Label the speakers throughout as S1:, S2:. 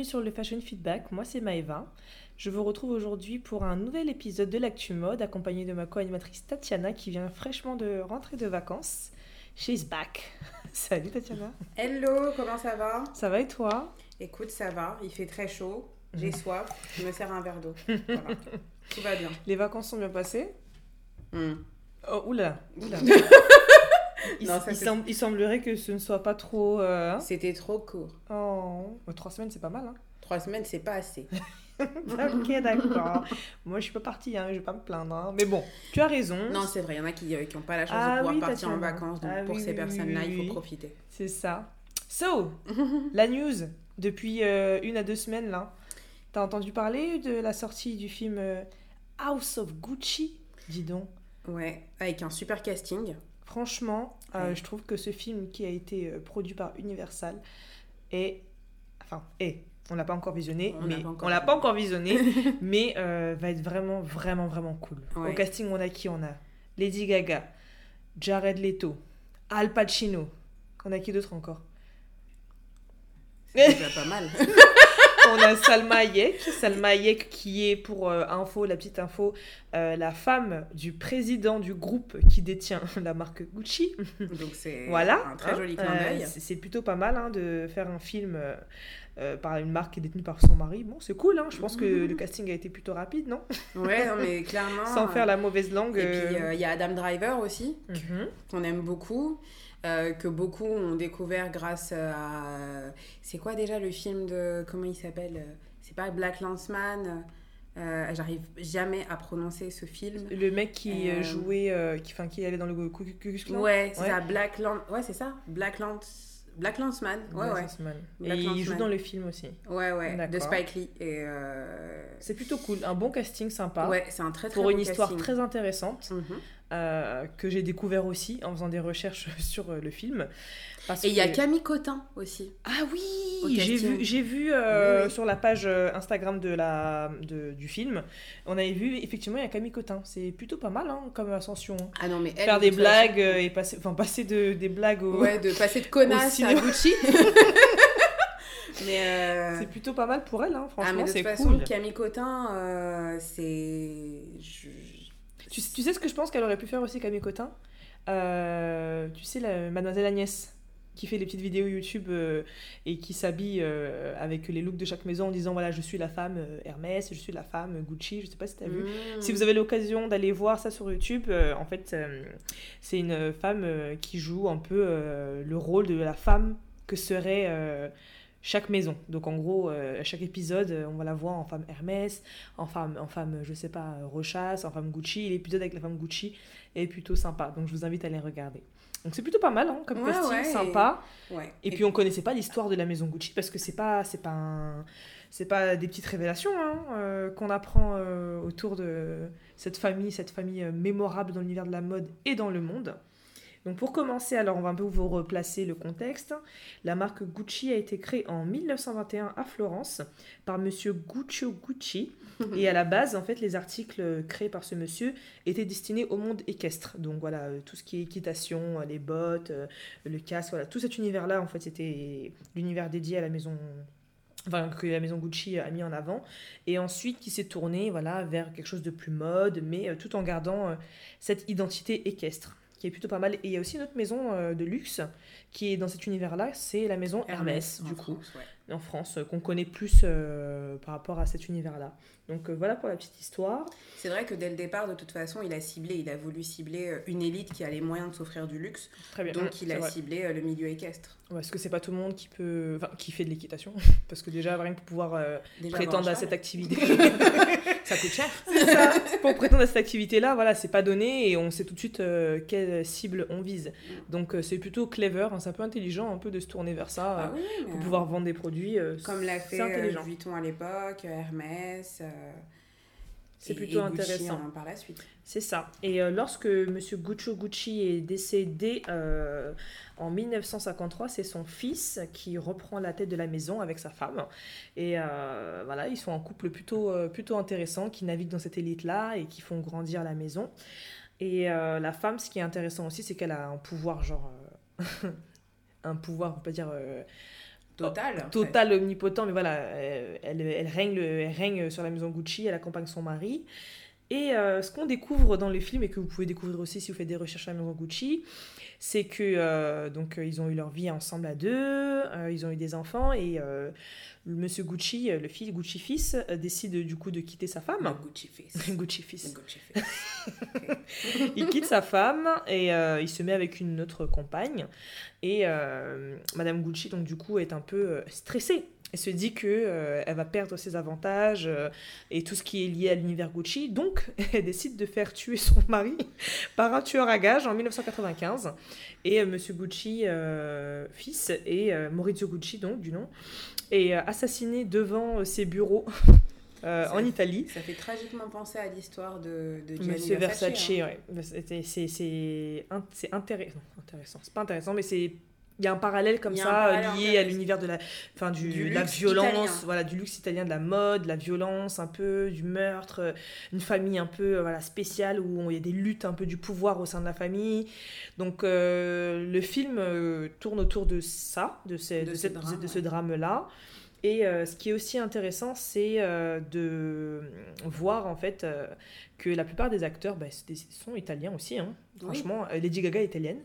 S1: bienvenue sur le Fashion Feedback. Moi, c'est Maëva. Je vous retrouve aujourd'hui pour un nouvel épisode de l'Actu Mode, accompagné de ma co-animatrice Tatiana qui vient fraîchement de rentrer de vacances. She's back. Salut Tatiana.
S2: Hello, comment ça va?
S1: Ça va et toi?
S2: Écoute, ça va. Il fait très chaud. J'ai soif. Je me sers un verre d'eau. Voilà. Tout va bien.
S1: Les vacances sont bien passées?
S2: Hmm.
S1: Oh, oula, oula. il,
S2: Non, ça,
S1: il
S2: c'est-
S1: sem- il semblerait que ce ne soit pas trop... euh, hein
S2: C'était trop court.
S1: Oh, trois semaines, c'est pas mal. Hein
S2: Trois semaines, c'est pas assez.
S1: ok, d'accord. Moi, je suis pas partie, hein, je vais pas me plaindre. hein. Mais bon, tu as raison.
S2: Non, c'est vrai. Il y en a qui n'ont pas la chance
S1: Ah
S2: de pouvoir
S1: oui,
S2: partir en vacances. Donc
S1: Ah
S2: pour
S1: oui,
S2: ces
S1: oui,
S2: personnes-là, il faut profiter.
S1: C'est ça. So, la news, depuis euh, une à deux semaines là, t'as entendu parler de la sortie du film euh, House of Gucci? Dis donc.
S2: Ouais, avec un super casting.
S1: Franchement, euh, je trouve que ce film qui a été euh, produit par Universal est. Enfin, est. On l'a pas encore visionné,
S2: On
S1: mais on l'a pas encore visionné, mais euh, va être vraiment, vraiment, vraiment cool.
S2: Ouais.
S1: Au casting, on a qui? On a Lady Gaga, Jared Leto, Al Pacino. On a qui d'autre encore?
S2: C'est déjà pas mal.
S1: On a Salma Hayek, Salma Hayek qui est pour euh, info, la petite info, euh, la femme du président du groupe qui détient la marque Gucci.
S2: Donc c'est
S1: Voilà.
S2: un très
S1: hein.
S2: joli clin
S1: Euh,
S2: d'œil.
S1: c'est- plutôt pas mal hein, de faire un film euh, par une marque qui est détenue par son mari. Bon, c'est cool. hein. Je pense que
S2: Mhm.
S1: le casting a été plutôt rapide, non?
S2: Ouais, non, mais clairement.
S1: Sans faire la mauvaise langue.
S2: Et puis il y a Adam Driver aussi,
S1: mhm.
S2: qu'on aime beaucoup, euh, que beaucoup ont découvert grâce à. C'est quoi déjà le film de. Comment il s'appelle euh, C'est pas Black Landsman euh, J'arrive jamais à prononcer ce film.
S1: Le mec qui euh, jouait, qui, enfin, qui allait dans le.
S2: Ouais, c'est
S1: Ouais.
S2: ça, Black Land... Ouais, c'est ça, Black Lands... Black. Ouais, ouais.
S1: Businessman. Et
S2: Black
S1: il joue dans le film aussi.
S2: Ouais, ouais, de. Spike Lee. Et euh,
S1: C'est plutôt cool. Un bon casting sympa.
S2: Ouais, c'est un très très
S1: pour une histoire très intéressante
S2: Mhm.
S1: Euh, que j'ai découvert aussi en faisant des recherches sur euh, le film. Parce
S2: Et il y a Camille Cotin aussi.
S1: Ah oui, j'ai vu, j'ai vu euh,
S2: Oui, oui.
S1: sur la page Instagram de la, de- du film, on avait vu effectivement il y a Camille Cotin. C'est plutôt pas mal hein, comme ascension. hein.
S2: Ah non, mais elle,
S1: Faire
S2: de
S1: des blagues et passer, enfin passer de, des blagues au...
S2: Ouais, de passer de connasse à. Gucci. euh,
S1: C'est plutôt pas mal pour elle, hein,
S2: ah,
S1: franchement
S2: mais de
S1: c'est
S2: toute façon,
S1: cool.
S2: Camille Cotin, euh, c'est. je-
S1: Tu, tu sais ce que je pense qu'elle aurait pu faire aussi Camille Cotin? Euh, Tu sais la Mademoiselle Agnès qui fait les petites vidéos YouTube euh, et qui s'habille euh, avec les looks de chaque maison en disant voilà je suis la femme euh, Hermès, je suis la femme Gucci, je sais pas si tu as vu.
S2: Mm.
S1: Si vous avez l'occasion d'aller voir ça sur YouTube, en fait, c'est une femme qui joue un peu le rôle de la femme que serait chaque maison. Donc en gros, euh, à chaque épisode, euh, on va la voir en femme Hermès, en femme, en femme, je sais pas, Rochas, en femme Gucci. L'épisode avec la femme Gucci est plutôt sympa. Donc je vous invite à les regarder. Donc c'est plutôt pas mal hein, comme
S2: Ouais,
S1: casting,
S2: ouais, et-
S1: sympa.
S2: Ouais.
S1: Et, puis on connaissait pas l'histoire de la maison Gucci parce que c'est pas c'est pas un- c'est pas des petites révélations hein, euh, qu'on apprend euh, autour de cette famille cette famille euh, mémorable dans l'univers de la mode et dans le monde. Donc pour commencer, alors on va un peu vous replacer le contexte. La marque Gucci a été créée en 1921 à Florence par monsieur Guccio Gucci et à la base, en fait, les articles créés par ce monsieur étaient destinés au monde équestre. Donc voilà, euh, tout ce qui est équitation, euh, les bottes, euh, le casque, voilà, tout cet univers-là, en fait, c'était l'univers dédié à la maison. Enfin, que la maison Gucci a mis en avant, et ensuite qui s'est tourné voilà, vers quelque chose de plus mode, mais tout en gardant euh, cette identité équestre, qui est plutôt pas mal. Et il y a aussi une autre maison euh, de luxe qui est dans cet univers-là, c'est la maison Hermès, du coup
S2: France, ouais.
S1: en France, euh, qu'on connaît plus euh, par rapport à cet univers-là. Donc euh, voilà pour la petite histoire.
S2: C'est vrai que dès le départ, de toute façon, il a ciblé, il a voulu cibler euh, une élite qui a les moyens de s'offrir du luxe.
S1: Très bien.
S2: Donc, il a
S1: vrai.
S2: ciblé euh, le milieu équestre.
S1: Ouais, parce que c'est pas tout le monde qui peut, enfin, qui fait de l'équitation, parce que déjà rien que pour pouvoir euh, prétendre à cette activité,
S2: ça coûte cher.
S1: Ça. pour prétendre à cette activité-là, voilà, c'est pas donné et on sait tout de suite euh, quelle cible on vise. Donc c'est plutôt clever, hein, c'est un peu intelligent un peu de se tourner vers ça
S2: Ah oui,
S1: pour pouvoir vendre des produits.
S2: Comme l'a fait. Vuitton à l'époque, Hermès. Euh,
S1: C'est plutôt
S2: et Gucci,
S1: intéressant.
S2: hein, par la suite.
S1: C'est ça. Et euh, lorsque Monsieur Guccio Gucci est décédé euh, en 1953, c'est son fils qui reprend la tête de la maison avec sa femme. Et euh, voilà, ils sont un couple plutôt, plutôt intéressant qui navigue dans cette élite-là et qui font grandir la maison. Et la femme, ce qui est intéressant aussi, c'est qu'elle a un pouvoir, genre. un pouvoir, on peut dire.
S2: Total. en fait.
S1: total omnipotent, mais voilà, elle, elle, règne le- elle règne sur la maison Gucci, elle accompagne son mari. Et euh, ce qu'on découvre dans le film, et que vous pouvez découvrir aussi si vous faites des recherches maison Gucci, c'est que euh, donc euh, ils ont eu leur vie ensemble à deux, euh, ils ont eu des enfants, et le monsieur Gucci, le fils Gucci fils, décide du coup de quitter sa
S2: Le
S1: femme.
S2: Gucci face.
S1: Gucci fils.
S2: Gucci face.
S1: il quitte sa femme et il se met avec une autre compagne. Et Madame Gucci, donc du coup, est un peu stressée. Elle se dit que euh, elle va perdre ses avantages euh, et tout ce qui est lié à l'univers Gucci. Donc, elle décide de faire tuer son mari par un tueur à gages en 1995. Et euh, Monsieur Gucci, euh, fils, et euh, Maurizio Gucci, donc du nom, est assassiné devant ses bureaux en Italie.
S2: Ça fait tragiquement penser à l'histoire de, de Gianni
S1: Monsieur Versace,
S2: hein.
S1: ouais. C'est- intéressant. C'est pas intéressant, mais c'est il y a un parallèle comme ça euh, lié à l'univers de la, enfin du, la violence,
S2: italien.
S1: voilà, du luxe italien, de la mode, de la violence, un peu du meurtre, euh, une famille un peu euh, voilà spéciale où il y a des luttes un peu du pouvoir au sein de la famille. Donc euh, le film euh, tourne autour de ça, de, ces-
S2: De
S1: de
S2: ce
S1: cette-
S2: drame,
S1: de ce
S2: ouais.
S1: drame-là. Et euh, ce qui est aussi intéressant, c'est euh, de voir en fait euh, que la plupart des acteurs bah, sont italiens aussi. hein.
S2: Oui.
S1: Franchement, Lady Gaga est italienne.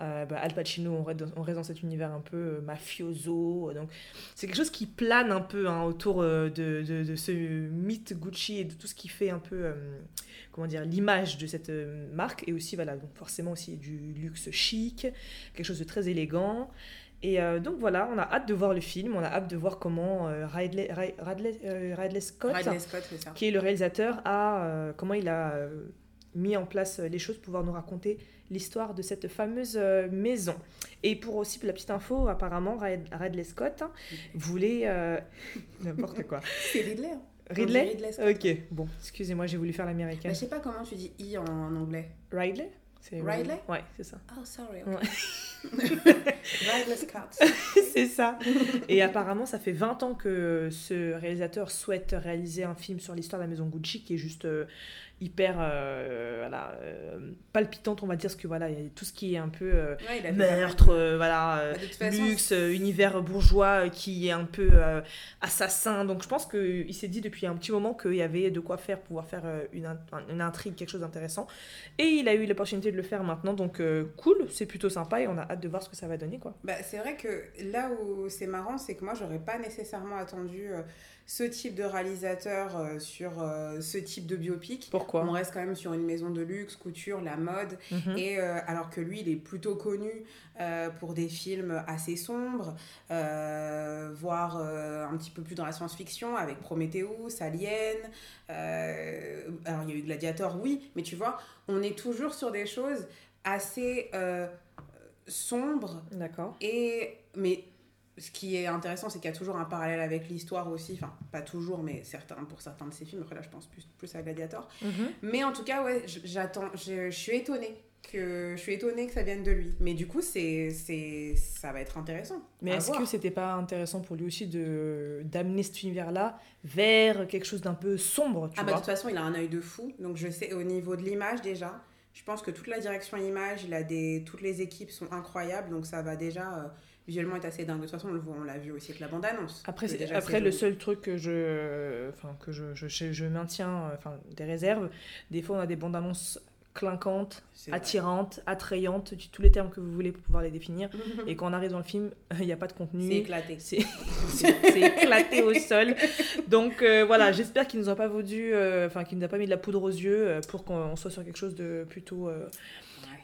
S1: Euh, bah, Al Pacino, on reste, dans, on reste dans cet univers un peu euh, mafioso. Donc, c'est quelque chose qui plane un peu hein, autour euh, de, de- de ce mythe Gucci et de tout ce qui fait un peu, euh, comment dire, l'image de cette euh, marque. Et aussi, voilà, donc forcément aussi du luxe chic, quelque chose de très élégant. Et euh, donc voilà, on a hâte de voir le film, on a hâte de voir comment euh, Ridley, euh, Scott,
S2: Ridley
S1: qui est le réalisateur, a, euh, comment il a euh, mis en place les choses pour pouvoir nous raconter l'histoire de cette fameuse euh, maison. Et pour aussi pour la petite info, apparemment Rid- Ridley Scott hein, voulait euh, n'importe quoi.
S2: C'est Ridley. hein.
S1: Ridley.
S2: Ridley Scott.
S1: Ok, bon, excusez-moi, j'ai voulu faire
S2: Bah,
S1: l'américaine.
S2: je sais pas comment tu dis i en, anglais.
S1: Ridley? C'est
S2: Ridley?
S1: Ouais, c'est ça.
S2: Oh, sorry.
S1: Ouais. C'est ça. Et apparemment, ça fait 20 ans que ce réalisateur souhaite réaliser un film sur l'histoire de la maison Gucci qui est juste euh, hyper euh, voilà, euh, palpitante, on va dire, parce que voilà, il y a tout ce qui est un peu
S2: Ouais,
S1: meurtre, voilà,
S2: Bah, façon,
S1: luxe, univers bourgeois qui est un peu assassin. Donc je pense qu'il s'est dit depuis un petit moment qu'il y avait de quoi faire, pouvoir faire une, une intrigue, quelque chose d'intéressant. Et il a eu l'opportunité de le faire maintenant, donc cool, c'est plutôt sympa et on a hâte de voir ce que ça va donner. quoi.
S2: Bah, c'est vrai que là où c'est marrant, c'est que moi, j'aurais pas nécessairement attendu euh, ce type de réalisateur euh, sur euh, ce type de biopic.
S1: Pourquoi?
S2: On reste quand même sur une maison de luxe, couture, la mode.
S1: Mhm.
S2: Et alors que lui, il est plutôt connu pour des films assez sombres, voire un petit peu plus dans la science-fiction, avec Prometheus, Alien. alors il y a eu Gladiator, oui, mais tu vois, on est toujours sur des choses assez euh, sombres
S1: D'accord.
S2: et mais ce qui est intéressant, c'est qu'il y a toujours un parallèle avec l'histoire aussi. Enfin, pas toujours, mais certains, pour certains de ces films. Après, là, je pense plus, plus à Gladiator.
S1: Mhm.
S2: Mais en tout cas, ouais, j'attends. Je, je suis étonnée que je suis étonnée que ça vienne de lui. Mais du coup, c'est c'est ça va être intéressant.
S1: Mais est-ce que c'était pas intéressant pour lui aussi de d'amener cet univers-là vers quelque chose d'un peu sombre, tu
S2: Ah bah de
S1: vois
S2: toute façon, il a un œil de fou. Donc je sais au niveau de l'image déjà. Je pense que toute la direction image, il a des toutes les équipes sont incroyables. Donc ça va déjà euh, visuellement être assez dingue. De toute façon, on le voit, on l'a vu aussi avec la bande annonce.
S1: Après,
S2: Déjà,
S1: après le seul truc que je, enfin, que je, je, je, je maintiens, euh, enfin, des réserves, des fois on a des bandes annonces attirantes, attrayantes, tu- tous les termes que vous voulez pour pouvoir les définir. Et quand on arrive dans le film, il n'y a pas de contenu.
S2: éclaté.
S1: C'est c'est- c'est éclaté au sol. Donc euh, voilà, j'espère qu'il nous a pas vendu, euh, enfin qu'il nous a pas mis de la poudre aux yeux euh, pour qu'on soit sur quelque chose de plutôt euh,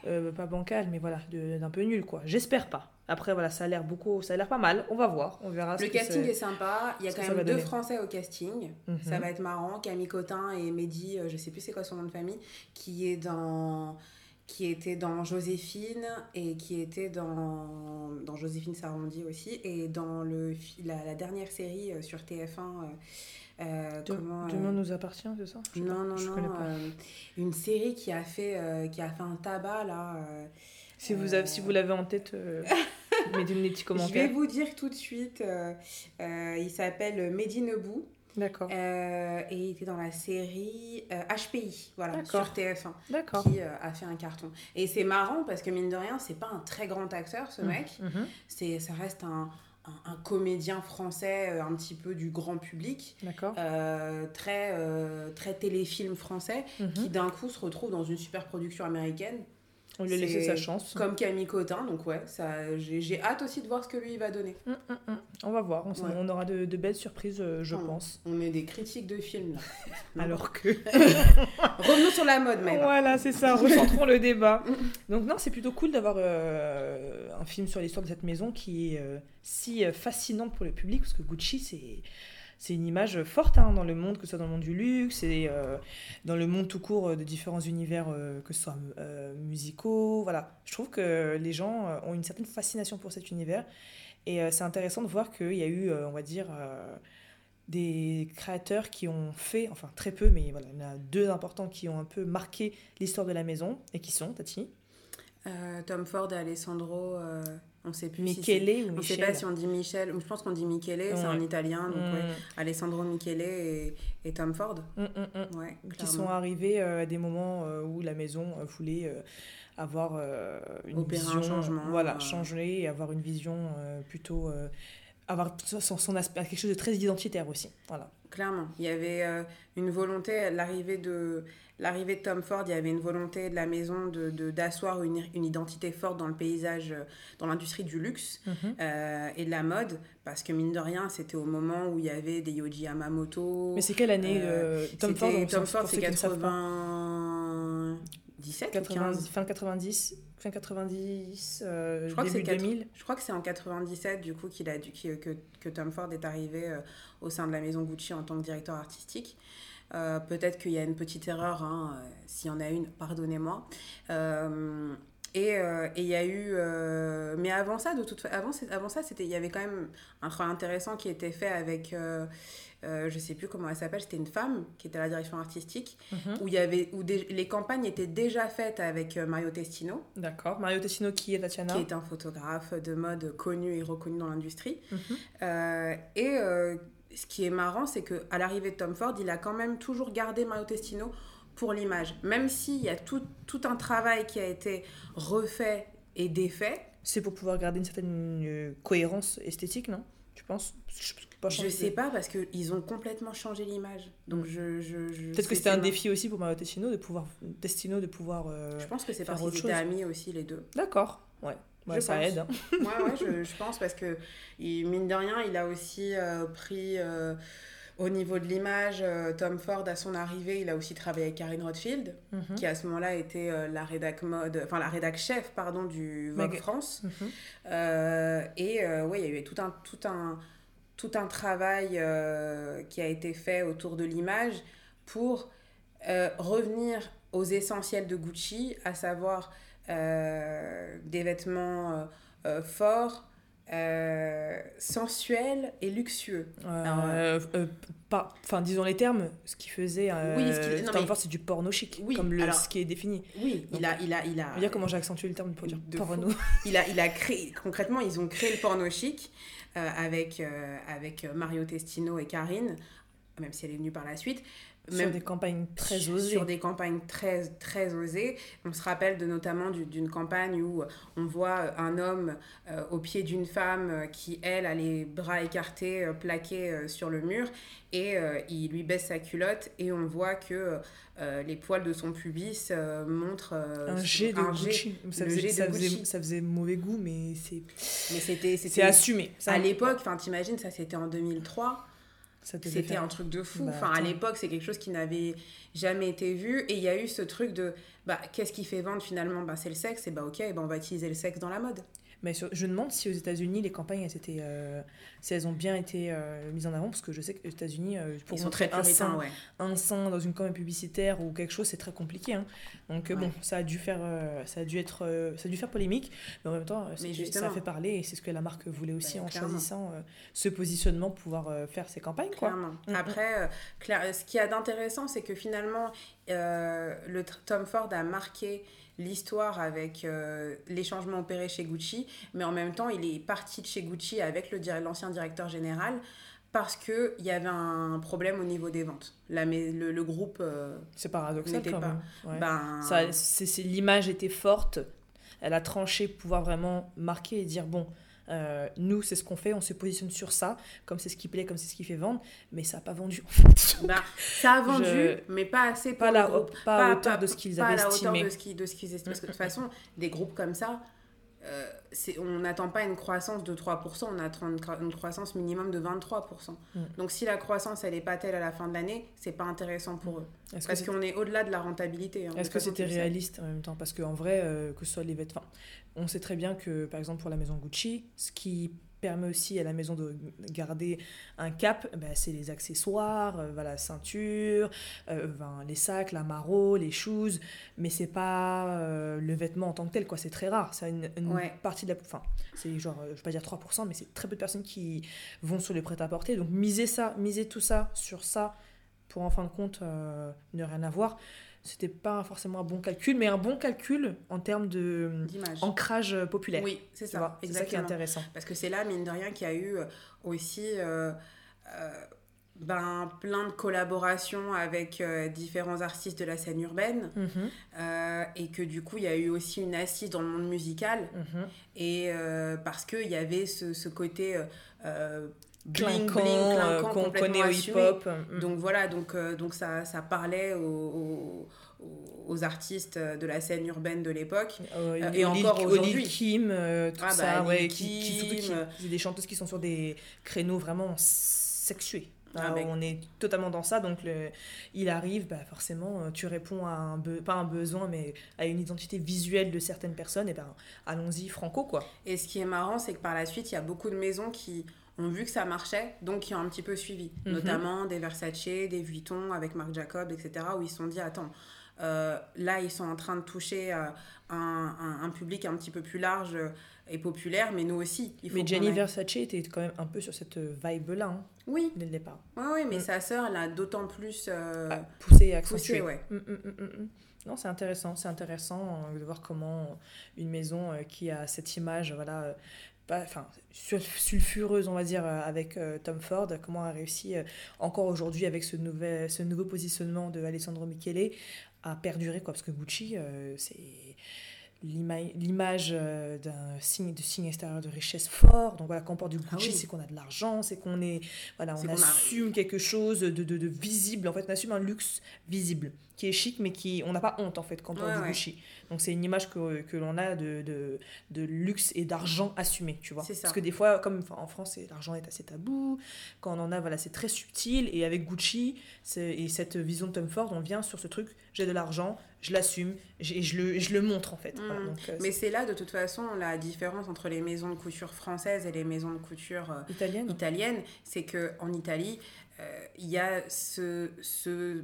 S1: euh, pas bancal, mais voilà, d'un peu nul quoi. J'espère pas. Après voilà, ça a l'air beaucoup, ça a l'air pas mal. On va voir, on verra.
S2: Le casting est sympa. Il y a quand même deux
S1: donner.
S2: Français au casting.
S1: Mhm.
S2: Ça va être marrant. Camille Cotin et Mehdi, euh, je sais plus c'est quoi son nom de famille, qui est dans qui était dans Joséphine et qui était dans, dans Joséphine s'arrondit aussi et dans le la, la dernière série euh, sur TF1 euh, euh,
S1: De-
S2: comment euh,
S1: Demain nous appartient, c'est ça? Je
S2: non
S1: pas,
S2: non
S1: je
S2: non
S1: connais pas.
S2: euh, une série qui a fait qui a fait un tabac là
S1: Si vous avez, si vous l'avez en tête, euh, mettez des petits
S2: je vais
S1: commentaires.
S2: vous dire tout de suite euh, euh, il s'appelle Mehdi Nebou
S1: D'accord,
S2: Euh, et il était dans la série HPI, voilà, sur TF1,
S1: d'accord.
S2: qui a fait un carton. Et c'est marrant parce que mine de rien, c'est pas un très grand acteur ce mec.
S1: Mhm.
S2: C'est, ça reste un, un, un comédien français un petit peu du grand public,
S1: D'accord.
S2: euh, très, euh, très téléfilm français,
S1: Mhm.
S2: qui d'un coup se retrouve dans une super production américaine,
S1: On lui a laissé sa chance.
S2: comme Camille Cotin. Donc ouais, ça, j'ai j'ai hâte aussi de voir ce que lui il va donner.
S1: Hum, hum, hum. On va voir. On, s-
S2: Ouais.
S1: on aura de, de belles surprises, euh, je pense.
S2: On est des critiques de films là.
S1: Alors que.
S2: Revenons sur la mode, Maëva.
S1: Voilà, c'est ça, recentrons le débat. Donc non, c'est plutôt cool d'avoir euh, un film sur l'histoire de cette maison qui est euh, si fascinante pour le public, parce que Gucci, c'est... C'est une image forte hein, dans le monde, que ce soit dans le monde du luxe et euh, dans le monde tout court euh, de différents univers, euh, que ce soit musicaux. Voilà. Je trouve que les gens ont une certaine fascination pour cet univers. Et c'est intéressant de voir qu'il y a eu, on va dire, des créateurs qui ont fait, enfin très peu, mais voilà, il y en a deux importants qui ont un peu marqué l'histoire de la maison et qui sont, Tati?
S2: Tom Ford et Alessandro, on sait plus si
S1: Michele
S2: c'est-
S1: ou
S2: On sait
S1: Michel
S2: pas si on dit Michel, je pense qu'on dit Michele, c'est un italien, donc ouais.
S1: Mm,
S2: Alessandro Michele et, et Tom Ford.
S1: mm, mm.
S2: Ouais,
S1: qui sont arrivés euh, à des moments euh, où la maison euh, voulait euh, avoir une
S2: Opérer un
S1: vision,
S2: changement,
S1: voilà, changer et avoir une vision plutôt, avoir son, son aspect, quelque chose de très identitaire aussi, voilà.
S2: Clairement, il y avait euh, une volonté, l'arrivée de, l'arrivée de Tom Ford, il y avait une volonté de la maison de, de- d'asseoir une, une identité forte dans le paysage, euh, dans l'industrie du luxe euh, et de la mode, parce que mine de rien, c'était au moment où il y avait des Yoji Yamamoto.
S1: Mais c'est quelle année
S2: Euh,
S1: Tom Ford
S2: Tom Ford, c'est
S1: ceux qui ne savent pas.
S2: 97 ou
S1: 90,
S2: 15
S1: fin 90, fin 90, euh,
S2: Je crois que
S1: début
S2: c'est 4
S1: 2000.
S2: Je crois que c'est en 97 du coup qu'il a dû, que, que Tom Ford est arrivé euh, au sein de la maison Gucci en tant que directeur artistique. Euh, Peut-être qu'il y a une petite erreur, hein, s'il y en a une, pardonnez-moi. Euh, et euh, il y a eu, euh, mais avant ça, de toute avant, avant ça, c'était, il y avait quand même un travail intéressant qui était fait avec, euh, euh, je sais plus comment elle s'appelle, c'était une femme qui était à la direction artistique,
S1: Mhm.
S2: où il y avait, où les campagnes étaient déjà faites avec Mario Testino
S1: D'accord. Mario Tessino qui est Tatiana
S2: qui est un photographe de mode connu et reconnu dans l'industrie.
S1: Mhm.
S2: Et ce qui est marrant, c'est qu'à l'arrivée de Tom Ford, il a quand même toujours gardé Mario Testino pour l'image. Même s'il y a tout, tout un travail qui a été refait et défait,
S1: C'est pour pouvoir garder une certaine euh, cohérence esthétique, non? Tu penses? Je pas
S2: je sais pas parce qu'ils ont complètement changé l'image. Donc je... je, je
S1: Peut-être que c'était un défi aussi pour Mario Testino de pouvoir, Testino de pouvoir. euh,
S2: Je pense que c'est parce qu'ils étaient amis aussi les deux.
S1: D'accord. Ouais. Ouais,
S2: Je
S1: ça
S2: pense.
S1: aide. hein.
S2: Ouais, ouais, je, je pense parce que, il, mine de rien, il a aussi euh, pris euh, au niveau de l'image, euh, Tom Ford, à son arrivée, il a aussi travaillé avec Karine Rothschild,
S1: Mhm.
S2: qui à ce moment-là était euh, la rédac mode, enfin la rédac chef, pardon, du Vogue
S1: Mag-
S2: France.
S1: Mhm.
S2: Euh, et euh, ouais, il y a eu tout un, tout un, tout un travail euh, qui a été fait autour de l'image pour revenir aux essentiels de Gucci, à savoir des vêtements forts, euh, sensuels et luxueux.
S1: Euh, euh, pas, enfin, disons les termes, ce qui faisait.
S2: Oui, ce
S1: c'est du porno chic,
S2: Oui,
S1: comme le,
S2: alors-
S1: ce qui est défini.
S2: Oui, il a, il a, il a.
S1: Regarde comment j'ai accentué le terme pour dire
S2: De
S1: porno.
S2: Il a, il a créé, concrètement, ils ont créé le porno chic avec, avec Mario Testino et Karine, même si elle est venue par la suite.
S1: Sur
S2: Même
S1: des campagnes très
S2: sur-
S1: osées.
S2: Sur des campagnes très, très osées. On se rappelle de, notamment du- d'une campagne où on voit un homme euh, au pied d'une femme euh, qui, elle, a les bras écartés, euh, plaqués euh, sur le mur, et euh, il lui baisse sa culotte, et on voit que les poils de son pubis montrent
S1: un jet de
S2: un jet.
S1: Ça, faisait,
S2: jet de
S1: ça, faisait,
S2: Gucci.
S1: ça faisait mauvais goût, mais c'est
S2: Mais c'était
S1: c'est assumé. Ça,
S2: à l'époque, t'imagines, ça c'était en 2003,
S1: ça devait
S2: c'était un truc de fou.
S1: Bah,
S2: Enfin à l'époque, c'est quelque chose qui n'avait jamais été vu. Et il y a eu ce truc de bah qu'est-ce qui fait vendre finalement? Bah c'est le sexe. Et bah OK, bah, on va utiliser le sexe dans la mode.
S1: Mais sur- je me demande si aux États-Unis, les campagnes, elles, étaient, euh, si elles ont bien été euh, mises en avant, parce que je sais qu'aux États-Unis, euh, pour
S2: Ils sont
S1: montrer
S2: très
S1: un
S2: puritains,
S1: sein,
S2: ouais.
S1: un sein dans une campagne publicitaire ou quelque chose, c'est très compliqué. hein. Donc euh,
S2: Ouais.
S1: bon, ça a dû faire, ça a dû être, ça a dû faire polémique, mais en même temps, ça a fait parler et c'est ce que la marque voulait aussi
S2: Bah,
S1: en
S2: clairement.
S1: choisissant ce positionnement pour pouvoir faire ses campagnes, quoi.
S2: Clairement.
S1: Mm,
S2: Après, clair- ce qu'il y a d'intéressant, c'est que finalement, le Tom Ford a marqué l'histoire avec euh, les changements opérés chez Gucci, mais en même temps, il est parti de chez Gucci avec l'ancien directeur général parce qu'il y avait un problème au niveau des ventes. La, mais le, le groupe, euh,
S1: C'est paradoxal
S2: N'était
S1: quand
S2: pas.
S1: même. Ouais.
S2: ben,
S1: Ça, c'est, c'est- l'image était forte. Elle a tranché pour pouvoir vraiment marquer et dire bon, Euh, nous, c'est ce qu'on fait, on se positionne sur ça, comme c'est ce qui plaît, comme c'est ce qui fait vendre, mais ça n'a pas vendu.
S2: Bah, ça a vendu, mais pas assez
S1: pour pas, la, pas, à hauteur de ce qu'ils avaient estimé.
S2: de ce qu'ils estimaient. Parce que de toute façon, des groupes comme ça, euh, on n'attend pas une croissance de 3%, on attend une, croissance minimum de 23%. Mm. Donc si la croissance, elle n'est pas telle à la fin de l'année, c'est pas intéressant pour eux. Parce qu'on est au-delà de la rentabilité.
S1: Hein, Est-ce que c'était réaliste en même temps? Parce qu'en vrai, euh, que ce soit les vêtements... on sait très bien que, par exemple, pour la maison Gucci, ce qui permet aussi à la maison de garder un cap, ben, c'est les accessoires, euh, voilà, ceinture, euh, les sacs, la maro, les shoes, mais c'est pas euh, le vêtement en tant que tel, quoi. C'est très rare. C'est une, partie de la. Enfin, c'est genre, je vais pas dire 3%, mais c'est très peu de personnes qui vont sur le prêt-à-porter. Donc, miser ça, miser tout ça sur ça, pour en fin de compte ne rien avoir c'était pas forcément un bon calcul, mais un bon calcul en termes de ancrage populaire.
S2: Oui, c'est ça.
S1: C'est ça qui est intéressant.
S2: Parce que c'est là, mine de rien, qu'il y a eu euh, aussi euh, euh, ben, plein de collaborations avec différents artistes de la scène urbaine. Mhm. et que du coup, il y a eu aussi une assise dans le monde musical. Mhm. Et parce qu'il y avait ce, ce côté
S1: bling bling qu'on connaît au hip-hop.
S2: Mm. Donc voilà, donc, euh, donc ça, ça parlait aux, aux, artistes de la scène urbaine de l'époque.
S1: Euh, et encore aujourd'hui. Kim, euh, tout ah ça, bah, ouais, qui, qui, qui, des chanteuses qui sont sur des créneaux vraiment sexués. Ah, on est totalement dans ça, donc le, il arrive, bah forcément, tu réponds à un, pas un besoin, mais à une identité visuelle de certaines personnes, et ben allons-y franco, quoi.
S2: Et ce qui est marrant, c'est que par la suite, il y a beaucoup de maisons qui ont vu que ça marchait, donc qui ont un petit peu suivi. Mhm. Notamment des Versace, des Vuitton avec Marc Jacob, etc. Où ils se sont dit, attends, euh, là, ils sont en train de toucher euh, un, un, public un petit peu plus large et populaire, mais nous aussi.
S1: Il faut mais Jenny Versace était quand même un peu sur cette vibe-là, hein,
S2: oui.
S1: dès le départ.
S2: Oui, oui mais mm. sa sœur l'a d'autant plus euh,
S1: ah, poussé et accentué. ouais. Mm, mm, non, c'est intéressant, c'est intéressant de voir comment une maison qui a cette image, voilà, enfin, sulfureuse, on va dire, euh, avec euh, Tom Ford, comment a réussi euh, encore aujourd'hui avec ce, nouvel, ce nouveau positionnement de Alessandro Michele à perdurer, quoi, parce que Gucci, c'est l'image d'un signe de signe extérieur de richesse fort. Donc voilà quand on porte du ah Gucci c'est qu'on a de l'argent c'est qu'on est voilà on assume quelque chose de, de, de, visible. En fait on assume un luxe visible qui est chic, mais qui on n'a pas honte en fait quand on dit Gucci. Donc c'est une image que, que l'on a de, de, de, luxe et d'argent assumé, tu vois. Parce que des fois, comme en France, l'argent est assez tabou. Quand on en a, voilà, c'est très subtil. Et avec Gucci et cette vision de Tom Ford, on vient sur ce truc j'ai de l'argent, je l'assume et je le, je le montre en fait.
S2: Mm. Euh, mais c'est là de toute façon la différence entre les maisons de couture françaises et les maisons de couture euh, italiennes. Italienne, c'est qu'en Italie, euh, il y a ce, ce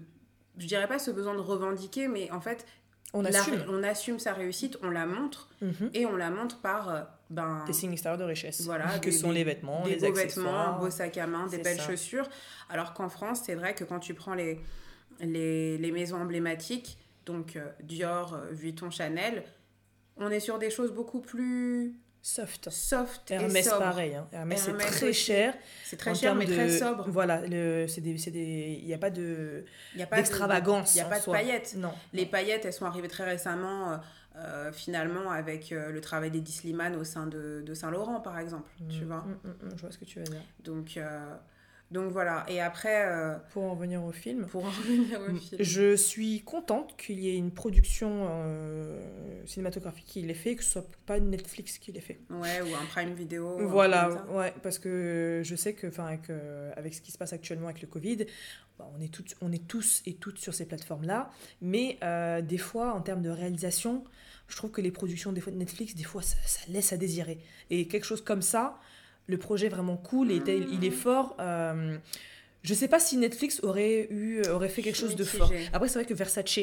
S2: je dirais pas ce besoin de revendiquer, mais en fait, on assume. on assume sa réussite, on la montre, mhm. et on la montre par euh, ben,
S1: des signes extérieurs de richesse.
S2: Voilà,
S1: que sont les vêtements,
S2: des beaux vêtements, un beau sac à main, des belles chaussures. Alors qu'en France, c'est vrai que quand tu prends les, les, les maisons emblématiques, donc euh, Dior, euh, Vuitton, Chanel, on est sur des choses beaucoup plus
S1: soft.
S2: Soft
S1: Hermès, pareil. Hein. Hermès, c'est très cher.
S2: C'est très cher, mais très sobre.
S1: Voilà, il n'y a pas de d'extravagance.
S2: Il n'y a pas de paillettes. Non. Les paillettes, elles sont arrivées très récemment, euh, euh, finalement, avec euh, le travail d'Eddie Slimane au sein de, de Saint-Laurent, par exemple. Tu mm, vois
S1: mm, mm, Je vois ce que tu veux dire.
S2: Donc, donc voilà, et après... Euh,
S1: pour en venir au film.
S2: Pour en revenir au film.
S1: Je suis contente qu'il y ait une production euh, cinématographique qui l'ait fait, que ce soit pas Netflix qui l'ait fait.
S2: Ouais, ou un Prime Video.
S1: Voilà, ouais, parce que je sais que avec, euh, avec ce qui se passe actuellement avec le Covid, bah, on, est toutes, on est tous et toutes sur ces plateformes-là, mais des fois, en termes de réalisation, je trouve que les productions des fois, de Netflix, des fois, ça, ça laisse à désirer. Et quelque chose comme ça le projet est vraiment cool et il est fort. Euh, je sais pas si Netflix aurait, eu, aurait fait quelque chose de fort. Après, c'est vrai que Versace,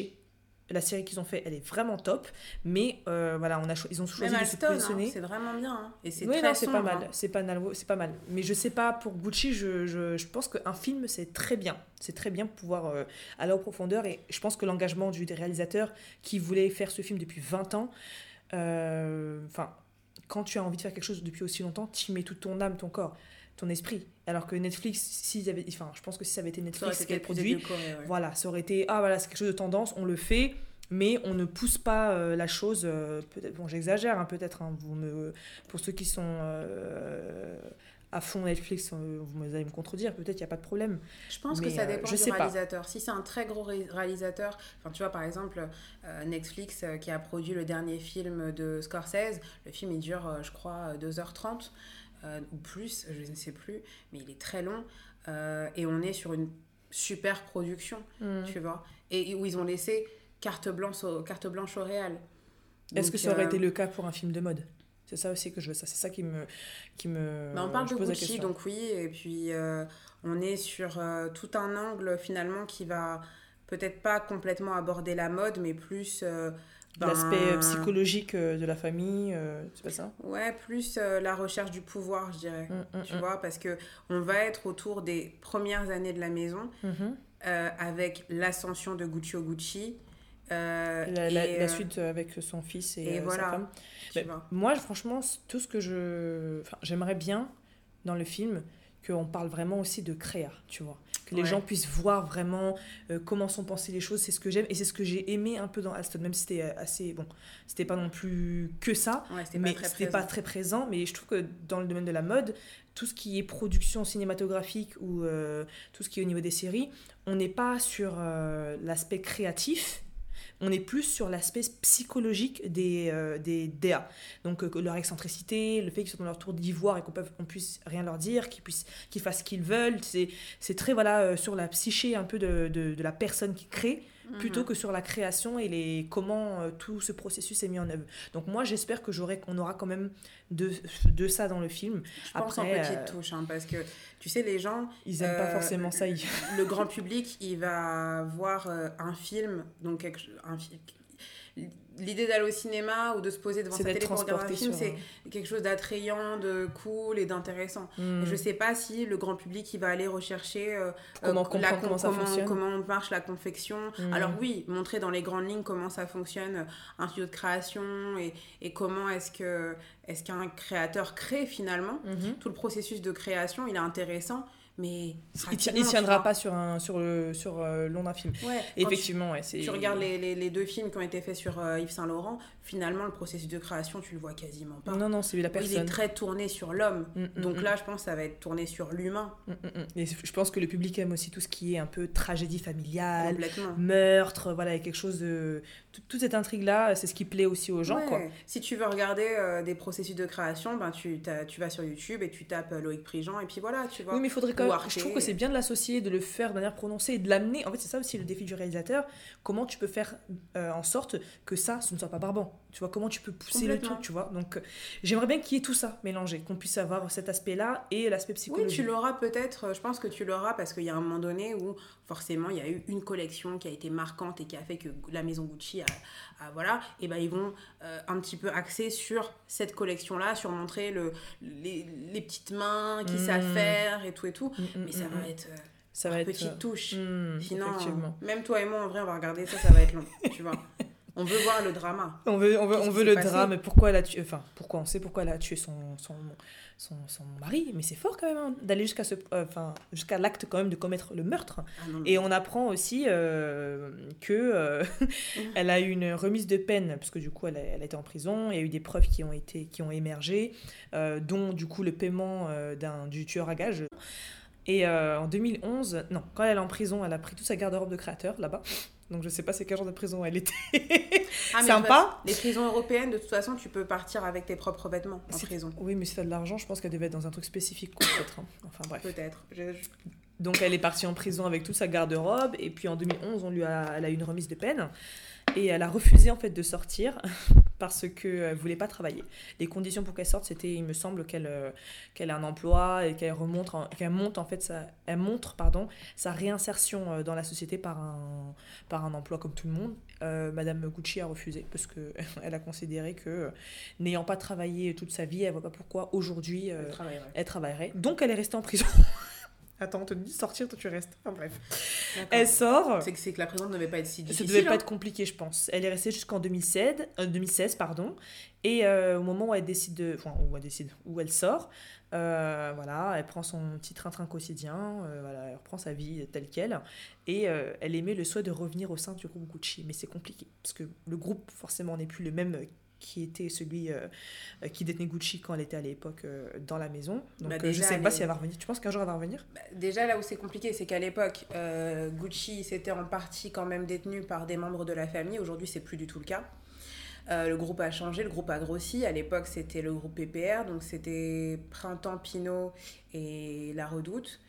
S1: la série qu'ils ont fait, elle est vraiment top. Mais euh, voilà, on a ils ont choisi de se hein, positionner.
S2: c'est vraiment bien. Hein. Et c'est
S1: oui, non, c'est pas mal. Hein. C'est pas, c'est pas mal. Mais je sais pas, pour Gucci, je, je, je pense qu'un film, c'est très bien. C'est très bien de pouvoir euh, aller en profondeur. Et je pense que l'engagement du réalisateur qui voulait faire ce film depuis 20 ans, enfin quand tu as envie de faire quelque chose depuis aussi longtemps, tu mets toute ton âme, ton corps, ton esprit. Alors que Netflix, s'ils avaient, enfin, je pense que si ça avait été Netflix qui avait produit, voilà, ça aurait été, ah voilà, c'est quelque chose de tendance, on le fait, mais on ne pousse pas euh, la chose. euh, peut-être, bon, j'exagère hein, peut-être. hein, vous me, pour ceux qui sont euh, à fond Netflix, euh, vous allez me contredire. Peut-être il n'y a pas de problème.
S2: Je pense que ça
S1: euh,
S2: dépend du
S1: pas.
S2: réalisateur. Si c'est un très gros ré- réalisateur, enfin tu vois par exemple euh, Netflix euh, qui a produit le dernier film de Scorsese, le film il dure je crois 2h30 euh, ou plus, je ne sais plus, mais il est très long et on est sur une super production, tu vois, et, et où ils ont laissé carte blanche au, carte blanche au réel.
S1: Est-ce que ça aurait été le cas pour un film de mode? C'est ça aussi que je veux. Ça, c'est ça qui me, qui me.
S2: Bah, on parle de Gucci, donc oui, et puis euh, on est sur euh, tout un angle finalement qui va peut-être pas complètement aborder la mode, mais plus euh, ben,
S1: L'aspect psychologique de la famille, c'est pas ça?
S2: Ouais, plus la recherche du pouvoir, je dirais.
S1: Mm, mm,
S2: Tu
S1: mm.
S2: vois, parce que on va être autour des premières années de la maison euh, avec l'ascension de Gucci au Gucci. Euh,
S1: La, la-
S2: et,
S1: la
S2: euh,
S1: suite avec son fils et,
S2: et
S1: euh, sa femme. Moi, franchement, tout ce que je. Enfin, j'aimerais bien dans le film qu'on parle vraiment aussi de créa, tu vois. Que les gens puissent voir vraiment euh, comment sont pensées les choses. C'est ce que j'aime et c'est ce que j'ai aimé un peu dans Aston, même si c'était assez. Bon, c'était pas non plus que ça.
S2: Ouais, c'était
S1: mais c'était pas très présent. Mais je trouve que dans le domaine de la mode, tout ce qui est production cinématographique ou euh, tout ce qui est au niveau des séries, on n'est pas sur euh, l'aspect créatif. On est plus sur l'aspect psychologique des, euh, des DA. Donc euh, leur excentricité, le fait qu'ils soient dans leur tour d'ivoire et qu'on qu'on puisse rien leur dire, qu'ils puissent fassent ce qu'ils veulent. C'est très voilà euh, sur la psyché un peu de, de la personne qui crée plutôt
S2: Mhm.
S1: que sur la création et les comment euh, tout ce processus est mis en œuvre. Donc moi j'espère que j'aurai qu'on aura quand même de, de ça dans le film.
S2: Je pense en
S1: Après,
S2: petite
S1: euh,
S2: touche, hein, parce que tu sais, les gens,
S1: Ils aiment pas
S2: Euh,
S1: forcément ça. ils-
S2: le grand public, il va voir un film, donc un L'idée d'aller au cinéma ou de se poser devant sa télé pour regarder un film, c'est quelque chose d'attrayant, de cool et d'intéressant.
S1: Hmm.
S2: Et Je sais pas si le grand public il va aller rechercher euh,
S1: Comment
S2: euh,
S1: comprendre
S2: con-
S1: comment ça fonctionne.
S2: comment marche la confection.
S1: Mm.
S2: Alors oui, montrer dans les grandes lignes comment ça fonctionne euh, un studio de création et, et comment est-ce que est-ce qu'un créateur crée finalement.
S1: Mhm.
S2: Tout le processus de création, il est intéressant, mais
S1: Il,
S2: tu
S1: tiendra pas sur un sur le sur euh, long d'un film.
S2: Ouais, quand tu-
S1: Effectivement, ouais,
S2: tu regardes les, les, les deux films qui ont été faits sur euh, Yves Saint Laurent, finalement le processus de création tu le vois quasiment pas.
S1: Non non, c'est la
S2: Il est
S1: personne.
S2: très tourné sur l'homme.
S1: Mm, mm,
S2: Donc
S1: mm.
S2: là, je pense que ça va être tourné sur l'humain.
S1: Et je pense que le public aime aussi tout ce qui est un peu tragédie familiale, meurtre, voilà, quelque chose de. tout- Toute cette intrigue-là, c'est ce qui plaît aussi aux gens,
S2: Ouais.
S1: quoi.
S2: Si tu veux regarder euh, des processus de création, ben tu, tu vas sur YouTube et tu tapes euh, Loïc Prigent et puis voilà, tu vois.
S1: Oui, mais il faudrait quand même. Je trouve que c'est bien de l'associer, de le faire de manière prononcée et de l'amener. En fait, c'est ça aussi le défi du réalisateur. Comment tu peux faire euh, en sorte que ça, ce ne soit pas barbant? Tu vois, comment tu peux pousser le truc, tu vois Donc, euh, j'aimerais bien qu'il y ait tout ça mélangé, qu'on puisse avoir cet aspect-là et l'aspect
S2: Oui,
S1: psychologique.
S2: tu l'auras peut-être, euh, je pense que tu l'auras parce qu'il y a un moment donné où forcément il y a eu une collection qui a été marquante et qui a fait que la maison Gucci a, a- voilà, et ben ils vont euh, un petit peu axer sur cette collection-là, sur montrer le, les, les petites mains qui
S1: Mm.
S2: savent faire et tout et tout.
S1: Mm, mm,
S2: Mais ça
S1: mm,
S2: va être
S1: ça va être.
S2: petite touche. Sinon, même toi et moi, en vrai, on va regarder ça, ça va être long, tu vois. On veut voir le drama.
S1: On veut, on veut, on veut le drame. Pourquoi elle a tué Enfin, pourquoi on sait pourquoi elle a tué son, son, son, son mari, mais c'est fort quand même hein, d'aller jusqu'à ce, euh, jusqu'à l'acte quand même de commettre le meurtre.
S2: Ah non,
S1: Et on apprend aussi euh, que euh, elle a eu une remise de peine parce que du coup elle a, elle a été en prison. Il y a eu des preuves qui ont été qui ont émergé, euh, dont du coup le paiement d'un du tueur à gages. Et en 2011, non, quand elle est en prison, elle a pris toute sa garde-robe de créateur là-bas. Donc je sais pas c'est quel genre de prison elle était.
S2: Ah,
S1: Sympa.
S2: Les prisons européennes, de toute façon, tu peux partir avec tes propres vêtements en
S1: C'est-
S2: prison.
S1: Oui, mais si t'as de l'argent, je pense qu'elle devait être dans un truc spécifique peut-être. hein. Enfin bref.
S2: Peut-être. Je-
S1: Donc elle est partie en prison avec toute sa garde-robe et puis en 2011 on lui a, elle a eu une remise de peine et elle a refusé en fait de sortir parce qu'elle voulait pas travailler. Les conditions pour qu'elle sorte c'était il me semble qu'elle euh, qu'elle a un emploi et qu'elle remonte qu'elle monte en fait sa elle montre pardon sa réinsertion euh, dans la société par un par un emploi comme tout le monde. Euh, Madame Gucci a refusé parce que elle a considéré que euh, n'ayant pas travaillé toute sa vie elle voit pas pourquoi aujourd'hui euh, elle travaillerait. Donc elle est restée en prison. Attends, on te dit sortir, toi tu restes. Enfin bref. Elle sort.
S2: C'est que, c'est que la prison ne devait pas être si
S1: Ça
S2: difficile.
S1: devait pas
S2: hein.
S1: être compliqué, je pense. Elle est restée jusqu'en 2016, euh, 2016 pardon. Et euh, au moment où elle décide de, enfin où elle décide, où elle sort, euh, voilà, elle prend son petit train-train quotidien, voilà, elle reprend sa vie telle quelle, et elle émet le souhait de revenir au sein du groupe Gucci, mais c'est compliqué parce que le groupe forcément n'est plus le même qui était celui euh, euh, qui détenait Gucci quand elle était à l'époque euh, dans la maison. Donc
S2: Bah,
S1: euh, je
S2: déjà,
S1: sais pas
S2: est-
S1: si elle va revenir. Tu penses qu'un jour elle va revenir?
S2: Bah, Déjà, là où c'est compliqué, c'est qu'à l'époque, euh, Gucci c'était en partie quand même détenu par des membres de la famille. Aujourd'hui, c'est plus du tout le cas. Le groupe a changé, le groupe a grossi. À l'époque, c'était le groupe PPR, donc c'était Printemps, Pinot et La Redoute.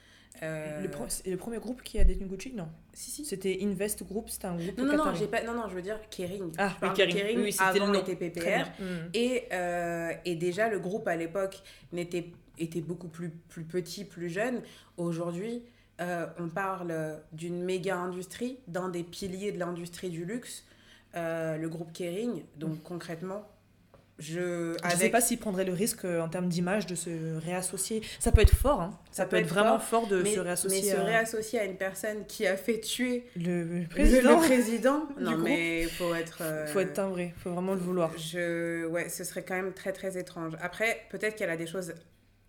S1: Le, pre- le premier groupe qui a détenu Gucci? Non.
S2: Si, si.
S1: C'était Invest Group, c'était un groupe
S2: Non, non, non, pas... non, non, je veux dire Kering.
S1: Ah, oui, Kering.
S2: Kering.
S1: Oui, c'était le
S2: avant
S1: nom.
S2: était
S1: Très
S2: PPR.
S1: bien. Mm.
S2: Et, euh, et déjà, le groupe à l'époque n'était était beaucoup plus, plus petit, plus jeune. Aujourd'hui, euh, on parle d'une méga industrie, d'un des piliers de l'industrie du luxe, euh, le groupe Kering. Donc concrètement, je.
S1: Je sais pas s'il prendrait le risque euh, en termes d'image de se réassocier. Ça peut être fort, hein. ça, peut être, vraiment fort, de
S2: mais,
S1: se réassocier
S2: mais se réassocier à une personne qui a fait tuer
S1: le président.
S2: le président. non,
S1: groupe.
S2: mais il faut être. euh,
S1: faut être timbré, faut vraiment le vouloir.
S2: Je, ouais, ce serait quand même très très étrange. Après, peut-être qu'elle a des choses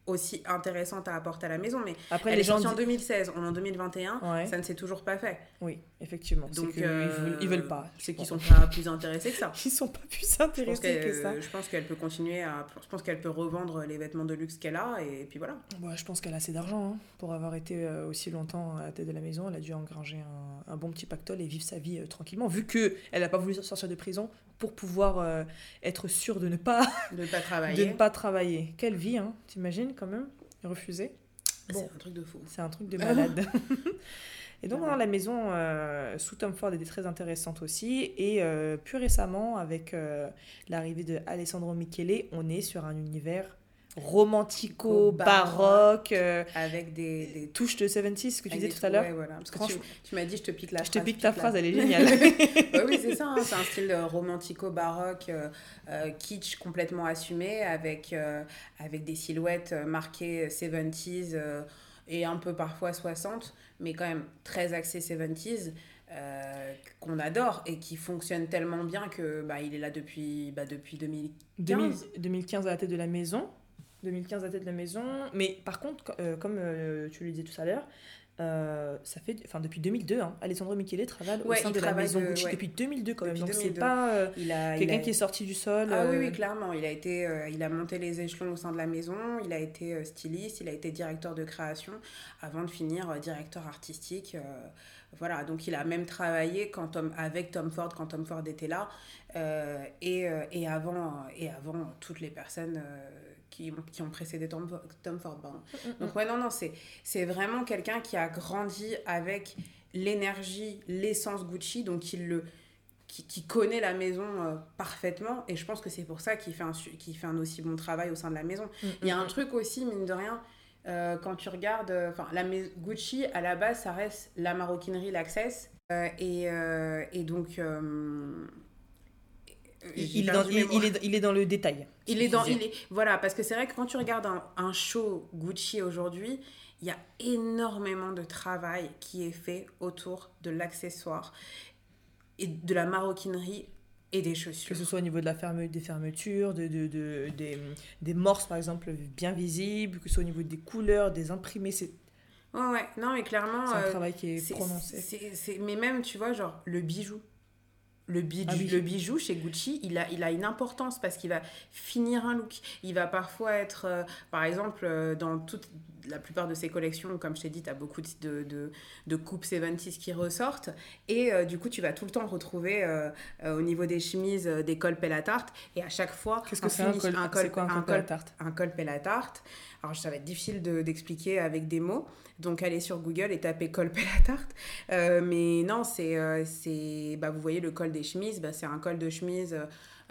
S2: aussi intéressantes à apporter à la maison, mais
S1: Après,
S2: elle
S1: les
S2: est
S1: gens
S2: sortie en
S1: disent-
S2: 2016, on est en 2021,
S1: Ouais.
S2: ça ne s'est toujours pas fait.
S1: Oui, effectivement.
S2: Donc,
S1: que
S2: euh,
S1: ils, veulent, ils veulent pas.
S2: C'est qu'ils sont pas plus intéressés que ça.
S1: Ils sont pas plus intéressés que ça.
S2: je pense qu'elle peut continuer à. Je pense qu'elle peut revendre les vêtements de luxe qu'elle a, et puis voilà.
S1: Ouais, je pense qu'elle a assez d'argent hein, pour avoir été euh, aussi longtemps à la tête de la maison. Elle a dû engranger un, un bon petit pactole et vivre sa vie euh, tranquillement, vu que elle n'a pas voulu sortir de prison pour pouvoir euh, être sûre de ne pas
S2: De pas
S1: de
S2: travailler.
S1: ne pas travailler. Quelle vie, hein T'imagines quand même Refuser?
S2: C'est
S1: Bon.
S2: un truc de fou.
S1: C'est un truc de malade. et donc, dans la maison euh, sous Tom Ford était très intéressante aussi. Et euh, plus récemment, avec l'arrivée de Alessandro Michele, on est sur un univers romantico-baroque, euh,
S2: Avec des. des
S1: touche de 70, ce que tu disais tout à l'heure.
S2: ouais, voilà. Parce que tu,
S1: Franchement,
S2: tu m'as dit, je te pique la
S1: je te
S2: phrase.
S1: pique ta
S2: pique la-
S1: phrase, elle est géniale.
S2: Ouais, oui, c'est ça. hein, C'est un style euh, romantico-baroque, euh, euh, kitsch complètement assumé, avec, avec des silhouettes marquées 70s euh, et un peu parfois 60, mais quand même très axé 70s. euh, qu'on adore et qui fonctionne tellement bien que bah, il est là depuis, bah, depuis 2000.
S1: 2000 2015 à la tête de la maison. 2015 à tête de la maison. Mais par contre, co- euh, comme euh, tu le disais tout à l'heure, euh, ça fait, enfin depuis 2002, hein, Alessandro Michele travaille au
S2: Ouais,
S1: sein
S2: il
S1: de la maison
S2: de-
S1: Gucci
S2: ouais.
S1: depuis 2002 quand même.
S2: Depuis
S1: Donc c'est
S2: 2002.
S1: pas euh, quelqu'un
S2: a-
S1: qui est sorti du sol.
S2: Ah oui,
S1: euh,
S2: oui, clairement. Il a, été, il a monté les échelons au sein de la maison, il a été styliste, il a été directeur de création avant de finir directeur artistique. voilà, donc il a même travaillé quand Tom, avec Tom Ford quand Tom Ford était là et, et, avant, et avant toutes les personnes qui, ont- qui ont précédé Tom, Tom Ford. pardon. Donc ouais, non, non, c'est, vraiment quelqu'un qui a grandi avec l'énergie, l'essence Gucci, donc il le qui, qui connaît la maison euh, parfaitement et je pense que c'est pour ça qu'il fait, un, qu'il fait un aussi bon travail au sein de la maison.
S1: Mm,
S2: Il y a
S1: mm,
S2: un truc aussi, mine de rien, euh, quand tu regardes, euh, enfin, la Gucci, à la base, ça reste la maroquinerie, l'access. euh, et, et donc.
S1: Il, est dans, il, est, il est dans le détail.
S2: Il est dans, il est, voilà, parce que c'est vrai que quand tu regardes un, un show Gucci aujourd'hui, il y a énormément de travail qui est fait autour de l'accessoire et de la maroquinerie et des
S1: Que
S2: chaussures.
S1: ce soit au niveau de la ferme, des fermetures, de, de, de- des, des morses par exemple bien visibles, que ce soit au niveau des couleurs, des imprimés, c'est
S2: Ouais, ouais, non, mais clairement.
S1: c'est un
S2: euh,
S1: travail qui est,
S2: c'est-
S1: prononcé.
S2: c'est- c'est- mais même, tu vois, genre, le bijou. Le bijou,
S1: Ah oui.
S2: le bijou chez Gucci, il a, il a une importance parce qu'il va finir un look. Il va parfois être, euh, par exemple, euh, dans toute la plupart de ses collections, comme je t'ai dit, tu as beaucoup de, de, de coupes 70s qui ressortent. Et euh, du coup, tu vas tout le temps retrouver euh, euh, au niveau des chemises des cols à tarte. Et à chaque fois,
S1: Qu'est-ce que c'est un col, c'est quoi un col, la tarte?
S2: un col à tarte. Alors, ça va être difficile de- d'expliquer avec des mots. Donc, allez sur Google et tapez col à tarte. Mais non, c'est. c'est bah, vous voyez le col des chemises, bah, c'est un col de chemise.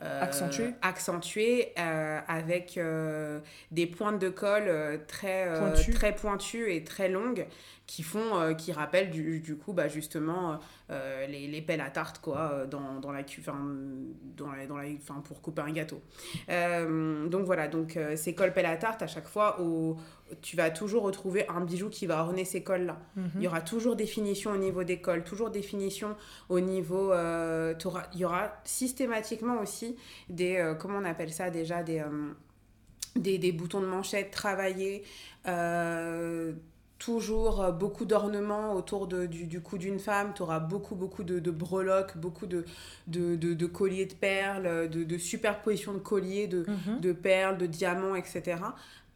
S2: Euh,
S1: Accentué.
S2: accentué, euh, avec euh, des pointes de colle très, très pointues et très longues qui font, euh, qui rappellent du, du coup bah, justement euh, les, les pelles à tarte quoi, euh, dans, dans la enfin, dans la, dans la, enfin, pour couper un gâteau. Euh, donc voilà, donc euh, ces cols pelles à tarte, à chaque fois, au, tu vas toujours retrouver un bijou qui va orner ces cols-là.
S1: Mhm.
S2: Il y aura toujours des finitions au niveau des cols, toujours des finitions au niveau. euh, il y aura systématiquement aussi des. euh, comment on appelle ça déjà Des, euh, des, des boutons de manchette travaillés. euh, toujours euh, beaucoup d'ornements autour de, du, du cou d'une femme. Tu auras beaucoup, beaucoup de, de breloques, beaucoup de, de, de, de colliers de perles, de, de superposition de colliers, de,
S1: Mhm.
S2: perles, de diamants, etc.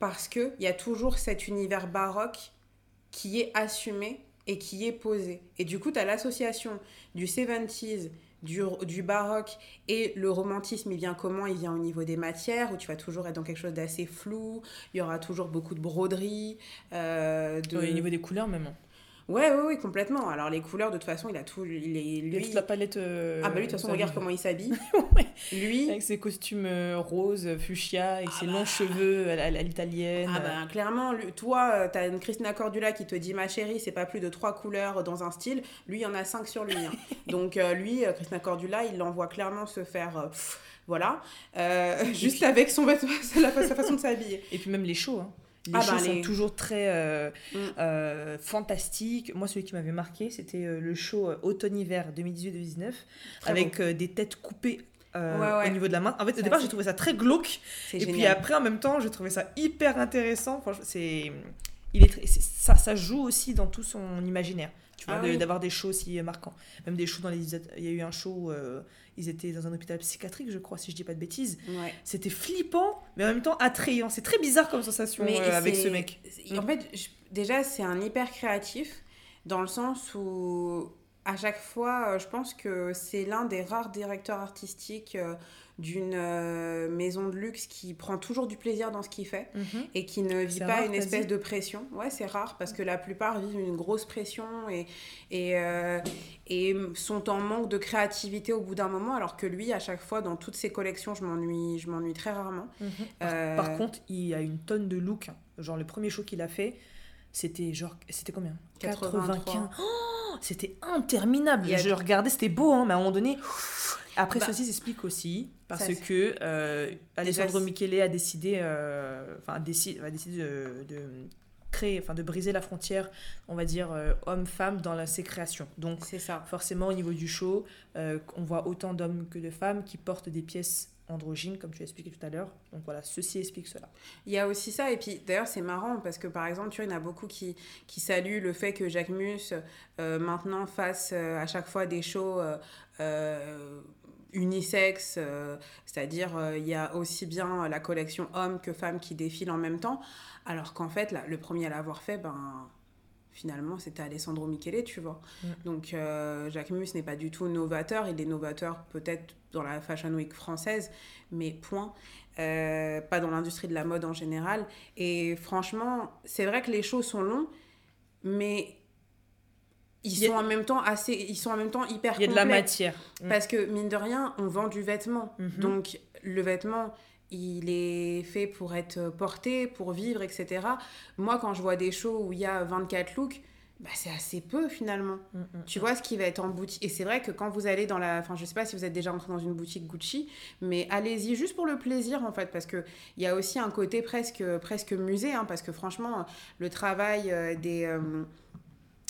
S2: Parce qu'il y a toujours cet univers baroque qui est assumé et qui est posé. Et du coup, tu as l'association du 70s, du, du baroque et le romantisme, il vient comment? Il vient au niveau des matières, où tu vas toujours être dans quelque chose d'assez flou, il y aura toujours beaucoup de broderie. euh, de...
S1: Au niveau des couleurs même.
S2: Ouais, ouais, ouais, complètement. Alors les couleurs, de toute façon, il a tout. Il est,
S1: Il y a
S2: lui...
S1: toute la palette. euh,
S2: Ah bah lui, de toute façon, regarde comment il s'habille.
S1: Ouais.
S2: Lui,
S1: Avec ses costumes euh, roses, fuchsia, avec
S2: Ah
S1: ses
S2: bah.
S1: longs cheveux à l'italienne.
S2: Ah bah clairement, lui- toi, euh, t'as une Christina Cordula qui te dit ma chérie, c'est pas plus de trois couleurs dans un style. Lui, il y en a cinq sur lui. hein. Donc euh, lui, Christina Cordula, il l'envoie clairement se faire, euh, pff, voilà, juste avec son vêtement, sa façon de s'habiller.
S1: Et puis même les shows. hein. Les
S2: Ah
S1: shows
S2: bah,
S1: sont toujours très euh,
S2: Mm.
S1: euh, fantastiques. Moi, celui qui m'avait marqué, c'était euh, le show euh, automne-hiver 2018-2019,
S2: Très
S1: avec des têtes coupées euh,
S2: Ouais, ouais.
S1: au niveau de la main. En fait, au départ, j'ai trouvé ça très glauque. Et
S2: génial.
S1: puis après, en même temps, j'ai trouvé ça hyper intéressant. Franchement, c'est... Il est ça, ça joue aussi dans tout son imaginaire. Tu vois,
S2: Ah oui.
S1: d'avoir des shows aussi marquants. Même des shows dans les... Il y a eu un show euh, ils étaient dans un hôpital psychiatrique, je crois, si je dis pas de bêtises.
S2: Ouais.
S1: C'était flippant, mais en même temps attrayant. C'est très bizarre comme sensation
S2: Mais
S1: euh, avec ce mec.
S2: En fait, je- déjà, c'est un hyper créatif dans le sens où, à chaque fois, euh, je pense que c'est l'un des rares directeurs artistiques euh, d'une euh, maison de luxe qui prend toujours du plaisir dans ce qu'il fait et qui ne vit pas
S1: rare,
S2: une espèce de pression. Ouais, c'est rare parce que la plupart vivent une grosse pression et, et, euh, et sont en manque de créativité au bout d'un moment, alors que lui, à chaque fois, dans toutes ses collections, je m'ennuie, je m'ennuie très rarement.
S1: Par,
S2: Euh,
S1: par contre, il y a une tonne de looks. hein. Genre, le premier show qu'il a fait, c'était genre. C'était combien?
S2: 83.
S1: Oh, C'était interminable.
S2: A-
S1: Je regardais, c'était beau, hein, mais à un moment donné. Après,
S2: Bah,
S1: ceci s'explique aussi parce que euh, Alessandro Michele a décidé, euh, enfin, a décidé, a décidé de, de créer, enfin, de briser la frontière, on va dire, euh, homme-femme dans la, ses créations. Donc,
S2: ça.
S1: forcément, au niveau du show, on voit autant d'hommes que de femmes qui portent des pièces androgynes, comme tu l'as expliqué tout à l'heure. Donc voilà, ceci explique cela.
S2: Il y a aussi ça, et puis d'ailleurs c'est marrant parce que par exemple, tu vois, il y en a beaucoup qui, qui saluent le fait que Jacques Mus euh, maintenant fasse euh, à chaque fois des shows euh, unisexes, euh, c'est-à-dire euh, il y a aussi bien la collection hommes que femmes qui défilent en même temps, alors qu'en fait, là, le premier à l'avoir fait, ben finalement c'était Alessandro Michele, tu vois.
S1: Mm.
S2: Donc euh, Jacques Mus n'est pas du tout novateur, il est novateur peut-être dans la Fashion Week française, mais point. Euh, pas dans l'industrie de la mode en général. Et franchement, c'est vrai que les shows sont longs, mais ils
S1: a-
S2: sont en même temps assez, ils sont en même temps hyper
S1: Il y a de la matière. Mm.
S2: Parce que mine de rien, on vend du vêtement.
S1: Mhm.
S2: Donc le vêtement, il est fait pour être porté, pour vivre, etc. Moi, quand je vois des shows où il y a 24 looks, bah, c'est assez peu finalement.
S1: Mm, mm.
S2: Tu vois ce qui va être en boutique. Et c'est vrai que quand vous allez dans la. Enfin, je sais pas si vous êtes déjà entré dans une boutique Gucci, mais allez-y juste pour le plaisir en fait. Parce qu'il y a aussi un côté presque, presque musée. hein, parce que franchement, le travail euh, des. euh,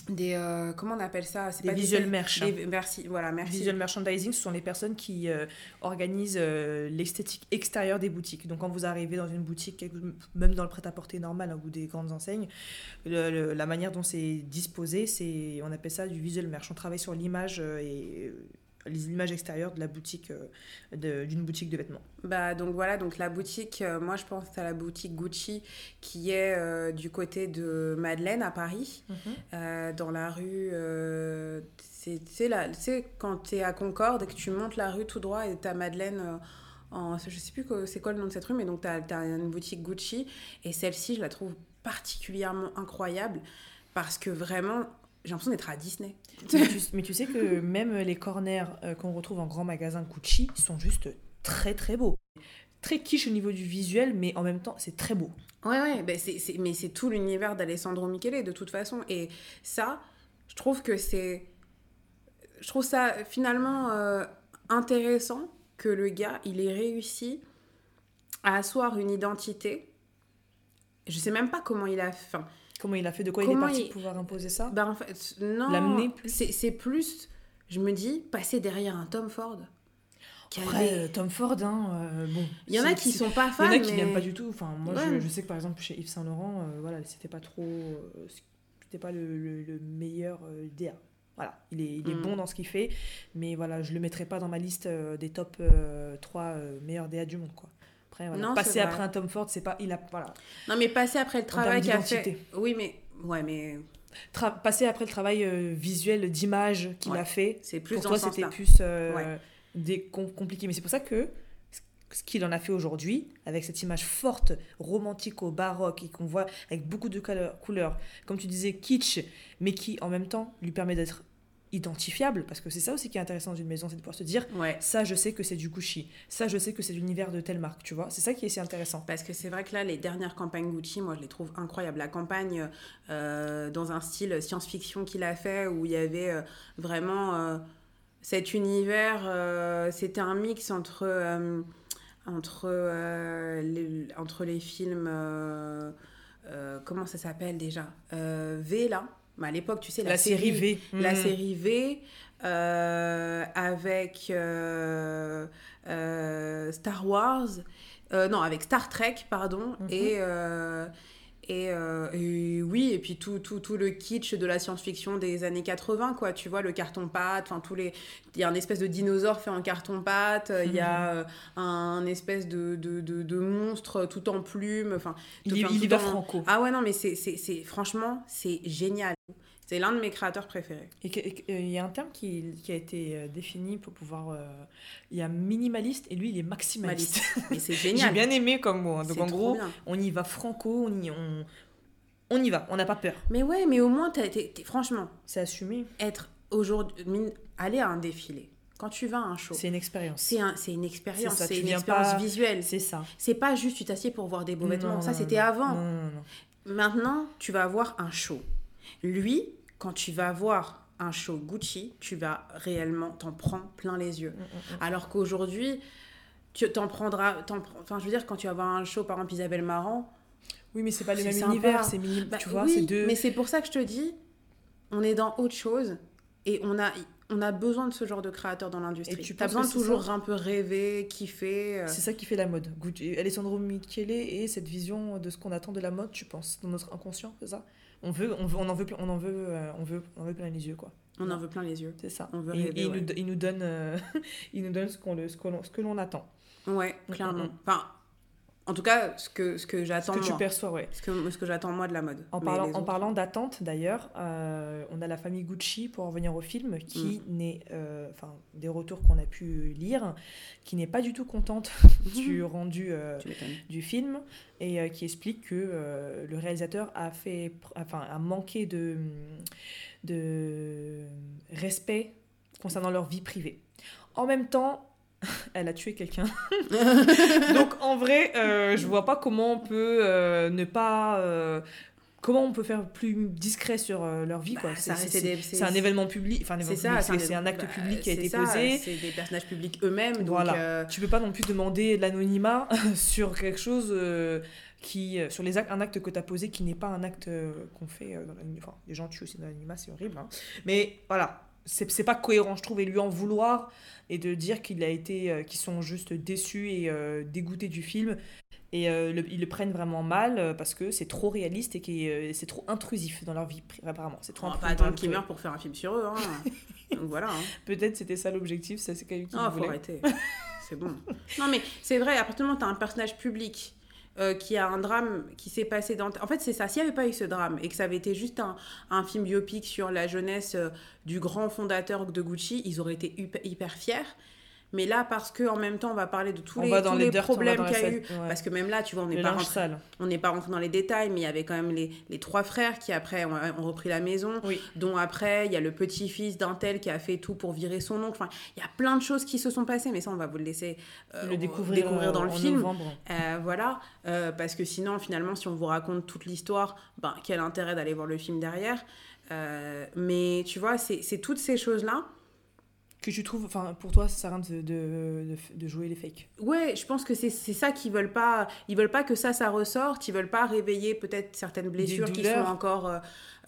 S2: des euh, comment on appelle ça? C'est
S1: Des
S2: pas
S1: visual merch.
S2: des- merci, voilà, merci.
S1: Visual merchandising, ce sont les personnes qui euh, organisent euh, l'esthétique extérieure des boutiques. Donc quand vous arrivez dans une boutique, même dans le prêt-à-porter normal hein, ou des grandes enseignes, le- le- la manière dont c'est disposé, c'est on appelle ça du visual merch. On travaille sur l'image et les images extérieures de la boutique, euh, de- d'une boutique de vêtements.
S2: Bah, donc voilà, donc la boutique, euh, moi je pense à la boutique Gucci qui est euh, du côté de Madeleine à Paris, euh, dans la rue. c'est quand tu es à Concorde et que tu montes la rue tout droit et tu as Madeleine. euh, en, je sais plus que- c'est quoi le nom de cette rue, mais donc tu as, une boutique Gucci et celle-ci, je la trouve particulièrement incroyable parce que vraiment, j'ai l'impression d'être à Disney.
S1: mais, tu, mais tu sais que même les corners euh, qu'on retrouve en grand magasin Gucci sont juste très très beau. Très quiche au niveau du visuel, mais en même temps, c'est très beau.
S2: Ouais, ouais, ben mais c'est tout l'univers d'Alessandro Michele de toute façon. Et ça, je trouve que c'est. Je trouve ça finalement euh, intéressant que le gars, il ait réussi à asseoir une identité. Je sais même pas comment il a fait. enfin,
S1: Comment il a fait De quoi il est parti
S2: il-
S1: pour pouvoir imposer ça
S2: ben, en fait, non.
S1: L'amener plus.
S2: C'est, plus, je me dis, passer derrière un Tom Ford.
S1: Après,
S2: avait-
S1: euh, Tom Ford, hein, euh, bon.
S2: Il y en a qui sont pas
S1: Il
S2: fans.
S1: y en a qui
S2: mais-
S1: n'aiment pas du tout. Enfin, moi, je,
S2: Ouais.
S1: je sais que par exemple chez Yves Saint Laurent, euh, voilà, c'était pas trop, euh, c'était pas le, le- le meilleur DA. Voilà, il est, il est
S2: Mm.
S1: bon dans ce qu'il fait, mais voilà, je le mettrai pas dans ma liste des top euh, 3 euh, meilleurs DA du monde, quoi. Après, voilà,
S2: Non,
S1: passer après un Tom Ford, c'est pas, il a, voilà,
S2: Non, mais passer après le travail qu'il a fait. Oui, mais. Ouais, mais
S1: Tra- passer après le travail euh, visuel d'image qu'il
S2: Ouais,
S1: a fait.
S2: c'est plus
S1: Pour toi, c'était plus euh,
S2: Ouais.
S1: des, com- compliqué. Mais c'est pour ça que ce qu'il en a fait aujourd'hui, avec cette image forte, romantique au baroque, et qu'on voit avec beaucoup de couleurs, comme tu disais, kitsch, mais qui en même temps lui permet d'être identifiable, parce que c'est ça aussi qui est intéressant dans une maison, c'est de pouvoir se dire,
S2: Ouais.
S1: ça je sais que c'est du Gucci, ça je sais que c'est l'univers de telle marque, tu vois, c'est ça qui est si intéressant.
S2: Parce que c'est vrai que là, les dernières campagnes Gucci, moi, je les trouve incroyables. La campagne euh, dans un style science-fiction qu'il a fait, où il y avait euh, vraiment euh, cet univers, c'était un mix entre, entre, les, entre les films, comment ça s'appelle déjà? V, là. Mais à l'époque, tu sais, la,
S1: La, série V.
S2: la
S1: Mhm.
S2: série V euh, avec euh, euh, Star Wars, non, avec Star Trek, pardon,
S1: Mhm.
S2: et, et, euh, et oui, et puis tout, tout, tout le kitsch de la science-fiction des années 80, quoi, tu vois, le carton-pâte, enfin, tous les... Il y a un espèce de dinosaure fait en carton-pâte, il y a euh, un espèce de, de, de, de monstre tout en plume, enfin...
S1: Il, il y
S2: tout
S1: va
S2: en-
S1: franco.
S2: Ah ouais, non, mais c'est- franchement, c'est génial. C'est l'un de mes créateurs préférés.
S1: Et euh, il y a un terme qui, qui a été euh, défini pour pouvoir. euh, il y a minimaliste et lui il est maximaliste.
S2: Mais c'est
S1: J'ai
S2: génial.
S1: bien aimé comme mot. hein. Donc en gros,
S2: bien.
S1: on y va franco, on y, on, on y va, on n'a pas peur.
S2: Mais ouais, mais au moins, t'es- t'es- franchement,
S1: C'est assumé.
S2: être aujourd'hui, aller à un défilé, quand tu vas à un show,
S1: C'est une expérience.
S2: c'est un, c'est une expérience,
S1: C'est ça,
S2: c'est
S1: tu
S2: une expérience
S1: pas-
S2: visuelle.
S1: C'est ça.
S2: C'est pas juste tu t'assieds pour voir des beaux vêtements.
S1: Non,
S2: Ça,
S1: non,
S2: c'était
S1: non.
S2: avant.
S1: Non, non, non.
S2: Maintenant, tu vas avoir un show. Lui, quand tu vas voir un show Gucci, tu vas réellement t'en prendre plein les yeux.
S1: Mm, mm, mm.
S2: Alors qu'aujourd'hui, tu t'en prendras. Enfin, je veux dire, quand tu vas voir un show, par exemple, Isabelle Marant,
S1: Oui, mais c'est pas le même
S2: sympa.
S1: univers. C'est mini-
S2: Bah
S1: tu vois,
S2: oui,
S1: c'est deux.
S2: Mais c'est pour ça que je te dis, on est dans autre chose et on a, on a besoin de ce genre de créateurs dans l'industrie.
S1: Tu
S2: as besoin toujours un peu rêver, kiffer. euh.
S1: C'est ça qui fait la mode. Gucci- Alessandro Michele et cette vision de ce qu'on attend de la mode, tu penses, dans notre inconscient, c'est ça? On veut, on veut, on en veut, plein- on en veut, euh, on veut, on en veut plein les yeux, quoi.
S2: On en veut plein les yeux.
S1: C'est ça.
S2: On veut
S1: Et-
S2: rêver,
S1: et il,
S2: ouais.
S1: nous, il nous donne, euh, il nous donne ce qu'on ce que l'on, ce que l'on attend.
S2: Ouais, clairement. Enfin, en tout cas, ce que, ce que
S1: Ce
S2: j'attends
S1: que tu perçois, ouais.
S2: Ce que, ce que j'attends moi de la mode.
S1: En parlant, en parlant d'attente, d'ailleurs, euh, on a la famille Gucci, pour en revenir au film, qui
S2: Mm.
S1: n'est, euh, enfin, des retours qu'on a pu lire, qui n'est pas du tout contente du rendu euh, du film et qui explique que le réalisateur a fait, enfin, a manqué de, de respect concernant leur vie privée. En même temps, elle a tué quelqu'un. Donc en vrai, euh, je vois pas comment on peut euh, ne pas. euh, comment on peut faire plus discret sur leur vie.
S2: Bah,
S1: C'est- un événement public. Enfin,
S2: C'est ça, un-
S1: c'est un acte
S2: bah,
S1: public qui a été
S2: ça,
S1: posé.
S2: C'est des personnages publics eux-mêmes. Donc,
S1: Voilà. Tu peux pas non plus demander de l'anonymat sur quelque chose qui. sur les actes, un acte que tu as posé qui n'est pas un acte qu'on fait dans l'anonymat. Enfin, les gens tuent aussi dans l'anonymat, c'est horrible. hein. Mais voilà, c'est c'est pas cohérent, je trouve, et lui en vouloir et de dire qu'il a été. euh, qu'ils sont juste déçus et euh, dégoûtés du film. Et euh, le- ils le prennent vraiment mal euh, parce que c'est trop réaliste et que euh, c'est trop intrusif dans leur vie, apparemment. C'est trop
S2: on va pas attendre qu'ils meurent pour faire un film sur eux. Hein. donc voilà. hein.
S1: Peut-être c'était ça l'objectif, ça c'est quelqu'un qui
S2: Non,
S1: le
S2: faut arrêter. C'est bon. Non, mais c'est vrai, à partir du moment où tu as un personnage public euh, qui a un drame qui s'est passé dans... En fait, c'est ça. S'il n'y avait pas eu ce drame et que ça avait été juste un, un film biopic sur la jeunesse euh, du grand fondateur de Gucci, ils auraient été hyper fiers. Mais là, parce que en même temps, on va parler de tous
S1: On
S2: les,
S1: va dans
S2: tous
S1: les
S2: les
S1: dirt, on va
S2: problèmes qu'il y a eu.
S1: ouais.
S2: Parce que même là, tu vois, on n'est pas rentré on n'est pas rentré dans les détails, mais il y avait quand même les, les trois frères qui après ont, ont repris la maison,
S1: Oui.
S2: dont après il y a le petit-fils d'un tel qui a fait tout pour virer son oncle. Enfin, il y a plein de choses qui se sont passées, mais ça on va vous le laisser euh,
S1: le découvrir,
S2: dans
S1: euh,
S2: le film. Euh, voilà, parce que sinon finalement si on vous raconte toute l'histoire, ben, quel intérêt d'aller voir le film derrière? Mais tu vois, c'est c'est toutes ces choses-là.
S1: Que tu trouves, enfin, pour toi, ça sert à rien de, de, de- jouer les fakes.
S2: Ouais, je pense que c'est ça qu'ils veulent pas. Ils veulent pas que ça, ça ressorte. Ils veulent pas réveiller peut-être certaines blessures qui sont encore. euh,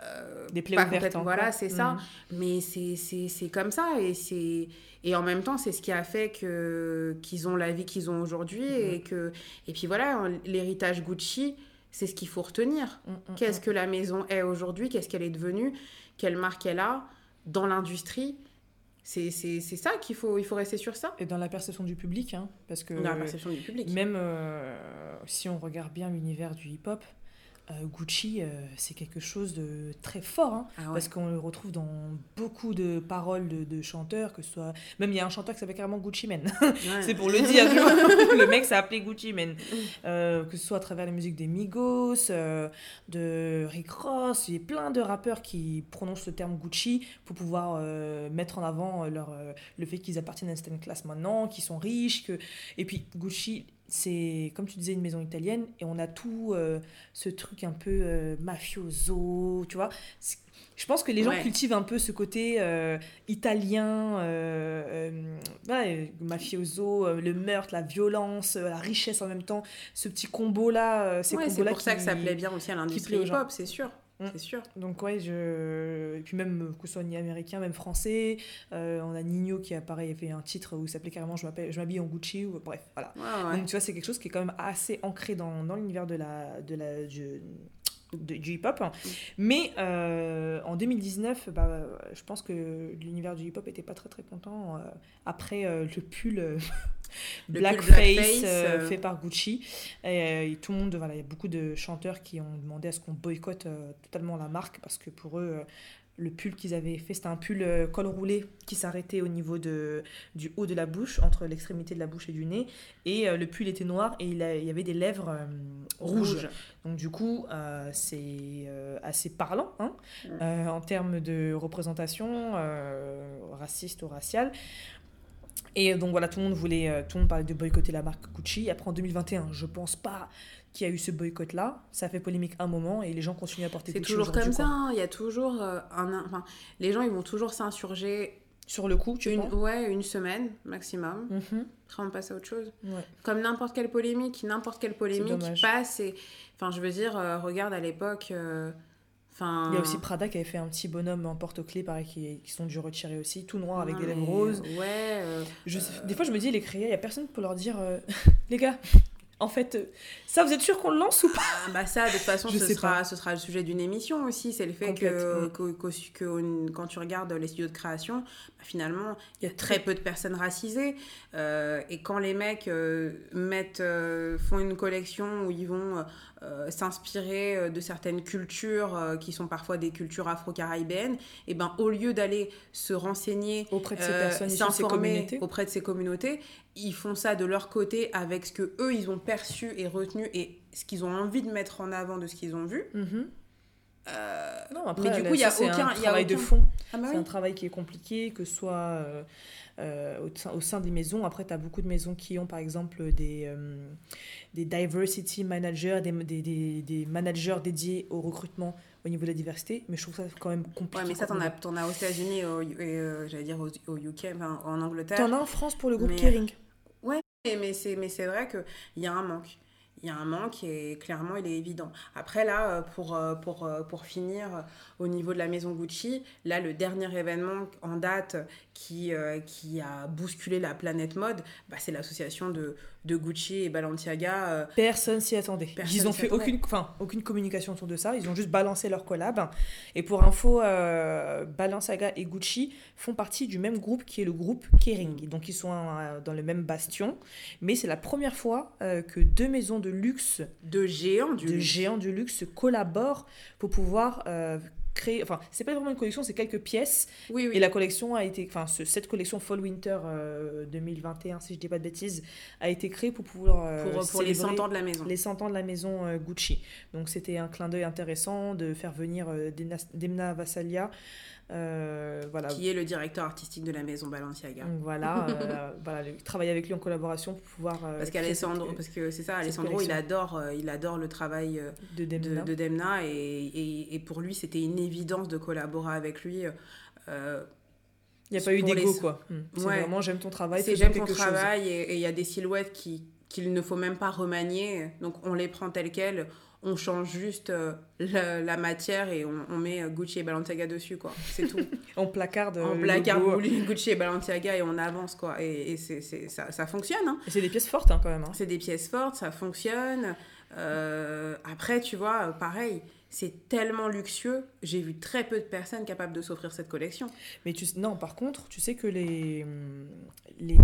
S2: euh,
S1: Des plaies ouvertes.
S2: Voilà, c'est ça.
S1: Mhm.
S2: Mais c'est- comme ça. Et, c'est et en même temps, c'est ce qui a fait que qu'ils ont la vie qu'ils ont aujourd'hui.
S1: Mhm.
S2: Et, que, et puis voilà, l'héritage Gucci, c'est ce qu'il faut retenir.
S1: Mm, mm,
S2: Qu'est-ce que la maison est aujourd'hui? Qu'est-ce qu'elle est devenue? Quelle marque elle a? Dans l'industrie C'est ça qu'il faut, il faut rester sur ça.
S1: Et dans la perception du public, hein, parce que
S2: Dans la perception du public.
S1: même euh, si on regarde bien l'univers du hip-hop, Gucci, euh, c'est quelque chose de très fort. hein,
S2: Ah ouais.
S1: Parce qu'on le retrouve dans beaucoup de paroles de, de chanteurs, que ce soit. Même il y a un chanteur qui s'appelle carrément Gucci Man.
S2: Ouais.
S1: c'est pour le dire, le mec s'est appelé Gucci Man. Euh, que ce soit à travers la musique des Migos, euh, de Rick Ross, il y a plein de rappeurs qui prononcent le terme Gucci pour pouvoir euh, mettre en avant euh, leur, euh, le fait qu'ils appartiennent à une certaine classe maintenant, qu'ils sont riches. Que... Et puis Gucci, c'est comme tu disais une maison italienne et on a tout euh, ce truc un peu euh, mafioso, tu vois. Je pense que les gens
S2: Ouais.
S1: cultivent un peu ce côté euh, italien, ouais, mafioso, le meurtre, la violence, la richesse en même temps, ce petit combo-là. ces
S2: Ouais, c'est pour ça que ça plaît bien aussi à l'industrie hip-hop, c'est sûr.
S1: Mm.
S2: C'est sûr.
S1: Donc ouais, je... Et puis même que ce soit ni américain, même français, euh, on a Nino qui a pareil fait un titre où il s'appelait carrément je m'habille en Gucci ou bref voilà.
S2: Ouais.
S1: Donc tu vois c'est quelque chose qui est quand même assez ancré dans, dans l'univers de la de la du, hip-hop. Mais euh, en 2019, bah, je pense que l'univers du hip-hop était pas très très content euh, après euh, Le pull blackface,
S2: blackface,
S1: euh,
S2: euh,
S1: fait par Gucci. Et, euh, et tout le monde, voilà, il y a beaucoup de chanteurs qui ont demandé à ce qu'on boycotte totalement la marque parce que pour eux, le pull qu'ils avaient fait, c'était un pull col roulé qui s'arrêtait au niveau de, du haut de la bouche, entre l'extrémité de la bouche et du nez. Et euh, le pull était noir et il, a- il y avait des lèvres euh, rouges. Donc du coup, euh, c'est assez parlant hein, euh, en termes de représentation raciste ou raciale. Et donc voilà, tout le monde voulait, euh, tout le monde parlait de boycotter la marque Gucci. Après en 2021, je pense pas qu'il y a eu ce boycott-là. Ça a fait polémique un moment et les gens continuent à porter
S2: C'est
S1: Gucci
S2: toujours
S1: aujourd'hui,
S2: comme ça. hein. Il y a toujours euh, un. Enfin, les gens, ils vont toujours s'insurger
S1: Sur le coup, tu
S2: une,
S1: vois.
S2: ouais, une semaine maximum.
S1: Mhm,
S2: Après, on passe à autre chose.
S1: ouais.
S2: Comme n'importe quelle polémique, n'importe quelle polémique passe. Et... Enfin, je veux dire, euh, regarde à l'époque. euh, Enfin.
S1: Il y a aussi Prada qui avait fait un petit bonhomme en porte-clés, pareil, qui, qui sont dû retirer aussi, tout noir avec
S2: Non,
S1: des lèvres roses.
S2: Ouais. euh,
S1: Je Des fois, je me dis, les créés, il y a personne pour leur dire, euh, les gars, en fait, euh, ça, vous êtes sûr qu'on le lance ou pas?
S2: Ah bah ça, de toute façon,
S1: Je
S2: ce sera, ce sera le sujet d'une émission aussi. C'est le fait que, que, que- que- quand tu regardes les studios de création, bah, finalement,
S1: Il y a
S2: très peu de personnes racisées. Euh, et quand les mecs euh, mettent, euh, font une collection où ils vont euh, s'inspirer euh, de certaines cultures euh, qui sont parfois des cultures afro-caribéennes, et ben au lieu d'aller se renseigner
S1: auprès de ces personnes, ces
S2: auprès de ces communautés, ils font ça de leur côté avec ce que eux ils ont perçu et retenu et ce qu'ils ont envie de mettre en avant de ce qu'ils ont vu.
S1: Mhm.
S2: Euh,
S1: Non, après,
S2: Mais du
S1: là,
S2: coup, il y a aucun-
S1: un
S2: il y a
S1: travail de fond.
S2: Ah bah
S1: C'est un travail qui est compliqué, que ce soit euh, au, sein, au sein des maisons. Après, tu as beaucoup de maisons qui ont, par exemple, des, euh, des diversity managers, des, des, des, des managers dédiés au recrutement au niveau de la diversité. Mais je trouve ça quand même compliqué.
S2: Ouais, mais ça, t'en as, t'en as aux États-Unis au- euh, j'allais dire au, au UK, enfin, en Angleterre.
S1: T'en as en France pour le groupe
S2: Mais-
S1: Kering.
S2: Mais, mais c'est mais c'est vrai qu'il y a un manque. Il y a un manque et clairement, il est évident. Après, là, euh, pour, euh, euh, pour finir, au niveau de la maison Gucci, là, le dernier événement en date qui, qui a bousculé la planète mode, bah, c'est l'association de, de Gucci et Balenciaga. euh,
S1: Personne s'y attendait.
S2: Personne
S1: ils ont
S2: s'y
S1: fait
S2: attendait.
S1: aucune, enfin, aucune communication autour de ça. Ils ont juste balancé leur collab. Et pour info, euh, Balenciaga et Gucci font partie du même groupe qui est le groupe Kering. Donc ils sont euh, dans le même bastion. Mais c'est la première fois euh, que deux maisons de luxe,
S2: de géants du
S1: de
S2: luxe.
S1: géants du luxe, collaborent pour pouvoir créé. Enfin, c'est pas vraiment une collection, c'est quelques pièces.
S2: Oui, oui.
S1: Et la collection a été. Enfin, ce- cette collection Fall-Winter euh, 2021, si je dis pas de bêtises, a été créée pour pouvoir. euh,
S2: pour, pour les
S1: célébrer
S2: 100 ans de la maison.
S1: les 100 ans de la maison euh, Gucci. Donc c'était un clin d'œil intéressant de faire venir euh, Demna Vassalia. Euh, voilà.
S2: Qui est le directeur artistique de la maison Balenciaga.
S1: Donc voilà, euh, voilà, le- travailler avec lui en collaboration pour pouvoir. euh,
S2: Parce qu'Alessandro, parce que c'est ça, Alessandro, il adore, euh, il adore le travail
S1: de
S2: de,
S1: Demna.
S2: de Demna et, et, et pour lui, c'était une évidence de collaborer avec lui.
S1: Il n'y a pas eu
S2: les-
S1: quoi. Hmm. C'est
S2: Ouais.
S1: vraiment j'aime ton travail,
S2: c'est j'aime ton
S1: chose.
S2: travail et et il y a des silhouettes qui qu'il ne faut même pas remanier. Donc on les prend telles quelles, on change juste euh, la, la matière et on, on met euh, Gucci et Balenciaga dessus, quoi. C'est tout.
S1: On placarde.
S2: en
S1: le
S2: placard
S1: logo.
S2: Gucci et Balenciaga et on avance, quoi. Et, et c'est, c'est- ça, ça fonctionne, hein.
S1: Et c'est des pièces fortes hein, quand même. hein.
S2: C'est des pièces fortes, ça fonctionne. Euh, après, tu vois, pareil, c'est tellement luxueux. J'ai vu très peu de personnes capables de s'offrir cette collection.
S1: Mais tu non, par contre, tu sais que les les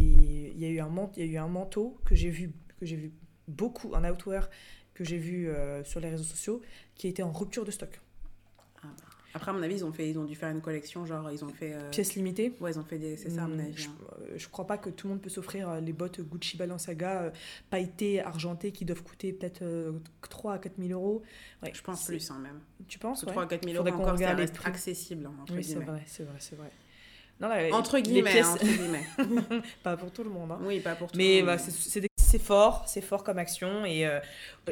S1: il y a eu un manteau, il y a eu un manteau que j'ai vu que j'ai vu beaucoup un outwear que j'ai vu euh, sur les réseaux sociaux qui était en rupture de stock.
S2: Après, à mon avis, ils ont, fait, ils ont dû faire une collection, genre, ils ont fait. euh,
S1: Pièces limitées.
S2: Ouais, ils ont fait des. C'est ça, à mon
S1: Hum,
S2: avis.
S1: Je,
S2: hein.
S1: euh, je crois pas que tout le monde peut s'offrir les bottes Gucci Balenciaga pailletées, argentées qui doivent coûter peut-être euh, 3 à 4 000 euros. Ouais,
S2: Je pense plus, hein, même.
S1: Tu penses ouais
S2: 3 à 4 000 euros encore, ça reste
S1: prix.
S2: accessible, hein, entre
S1: Oui, c'est
S2: guillemets.
S1: vrai, c'est vrai, c'est vrai. Non, là, les-
S2: Entre guillemets,
S1: pièces-
S2: hein, entre guillemets.
S1: pas pour tout le monde. hein.
S2: Oui, pas pour tout le
S1: Mais
S2: monde.
S1: bah, c'est- c'est des- c'est fort, c'est fort comme action et euh,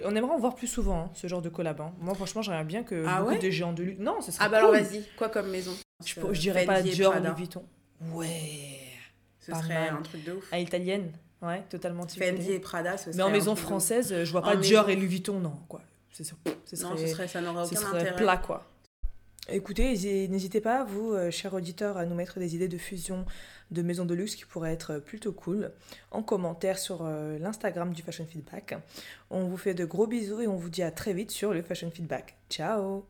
S1: on aimerait en voir plus souvent hein, ce genre de collab. hein. Moi franchement j'aimerais bien que
S2: Ah
S1: beaucoup
S2: ouais?
S1: de géants de luxe. Non, ce serait
S2: Ah bah
S1: cool.
S2: alors vas-y, quoi comme maison?
S1: Je, je dirais pas
S2: Fendi
S1: Dior,
S2: Prada.
S1: Louis Vuitton. Ouais.
S2: Ce serait
S1: mal.
S2: un truc de ouf.
S1: À italienne, ouais, totalement.
S2: Fendi et Prada, ce serait
S1: Mais en maison française, je vois
S2: En
S1: pas
S2: maison-
S1: Dior et Louis Vuitton, non quoi. C'est ça. Ce
S2: Non,
S1: serait,
S2: ce serait, ça n'aurait
S1: ce
S2: aucun
S1: serait
S2: intérêt.
S1: plat quoi. Écoutez, hési- n'hésitez pas, vous, euh, chers auditeurs, à nous mettre des idées de fusion de maisons de luxe qui pourraient être euh, plutôt cool en commentaire sur euh, l'Instagram du Fashion Feedback. On vous fait de gros bisous et on vous dit à très vite sur le Fashion Feedback. Ciao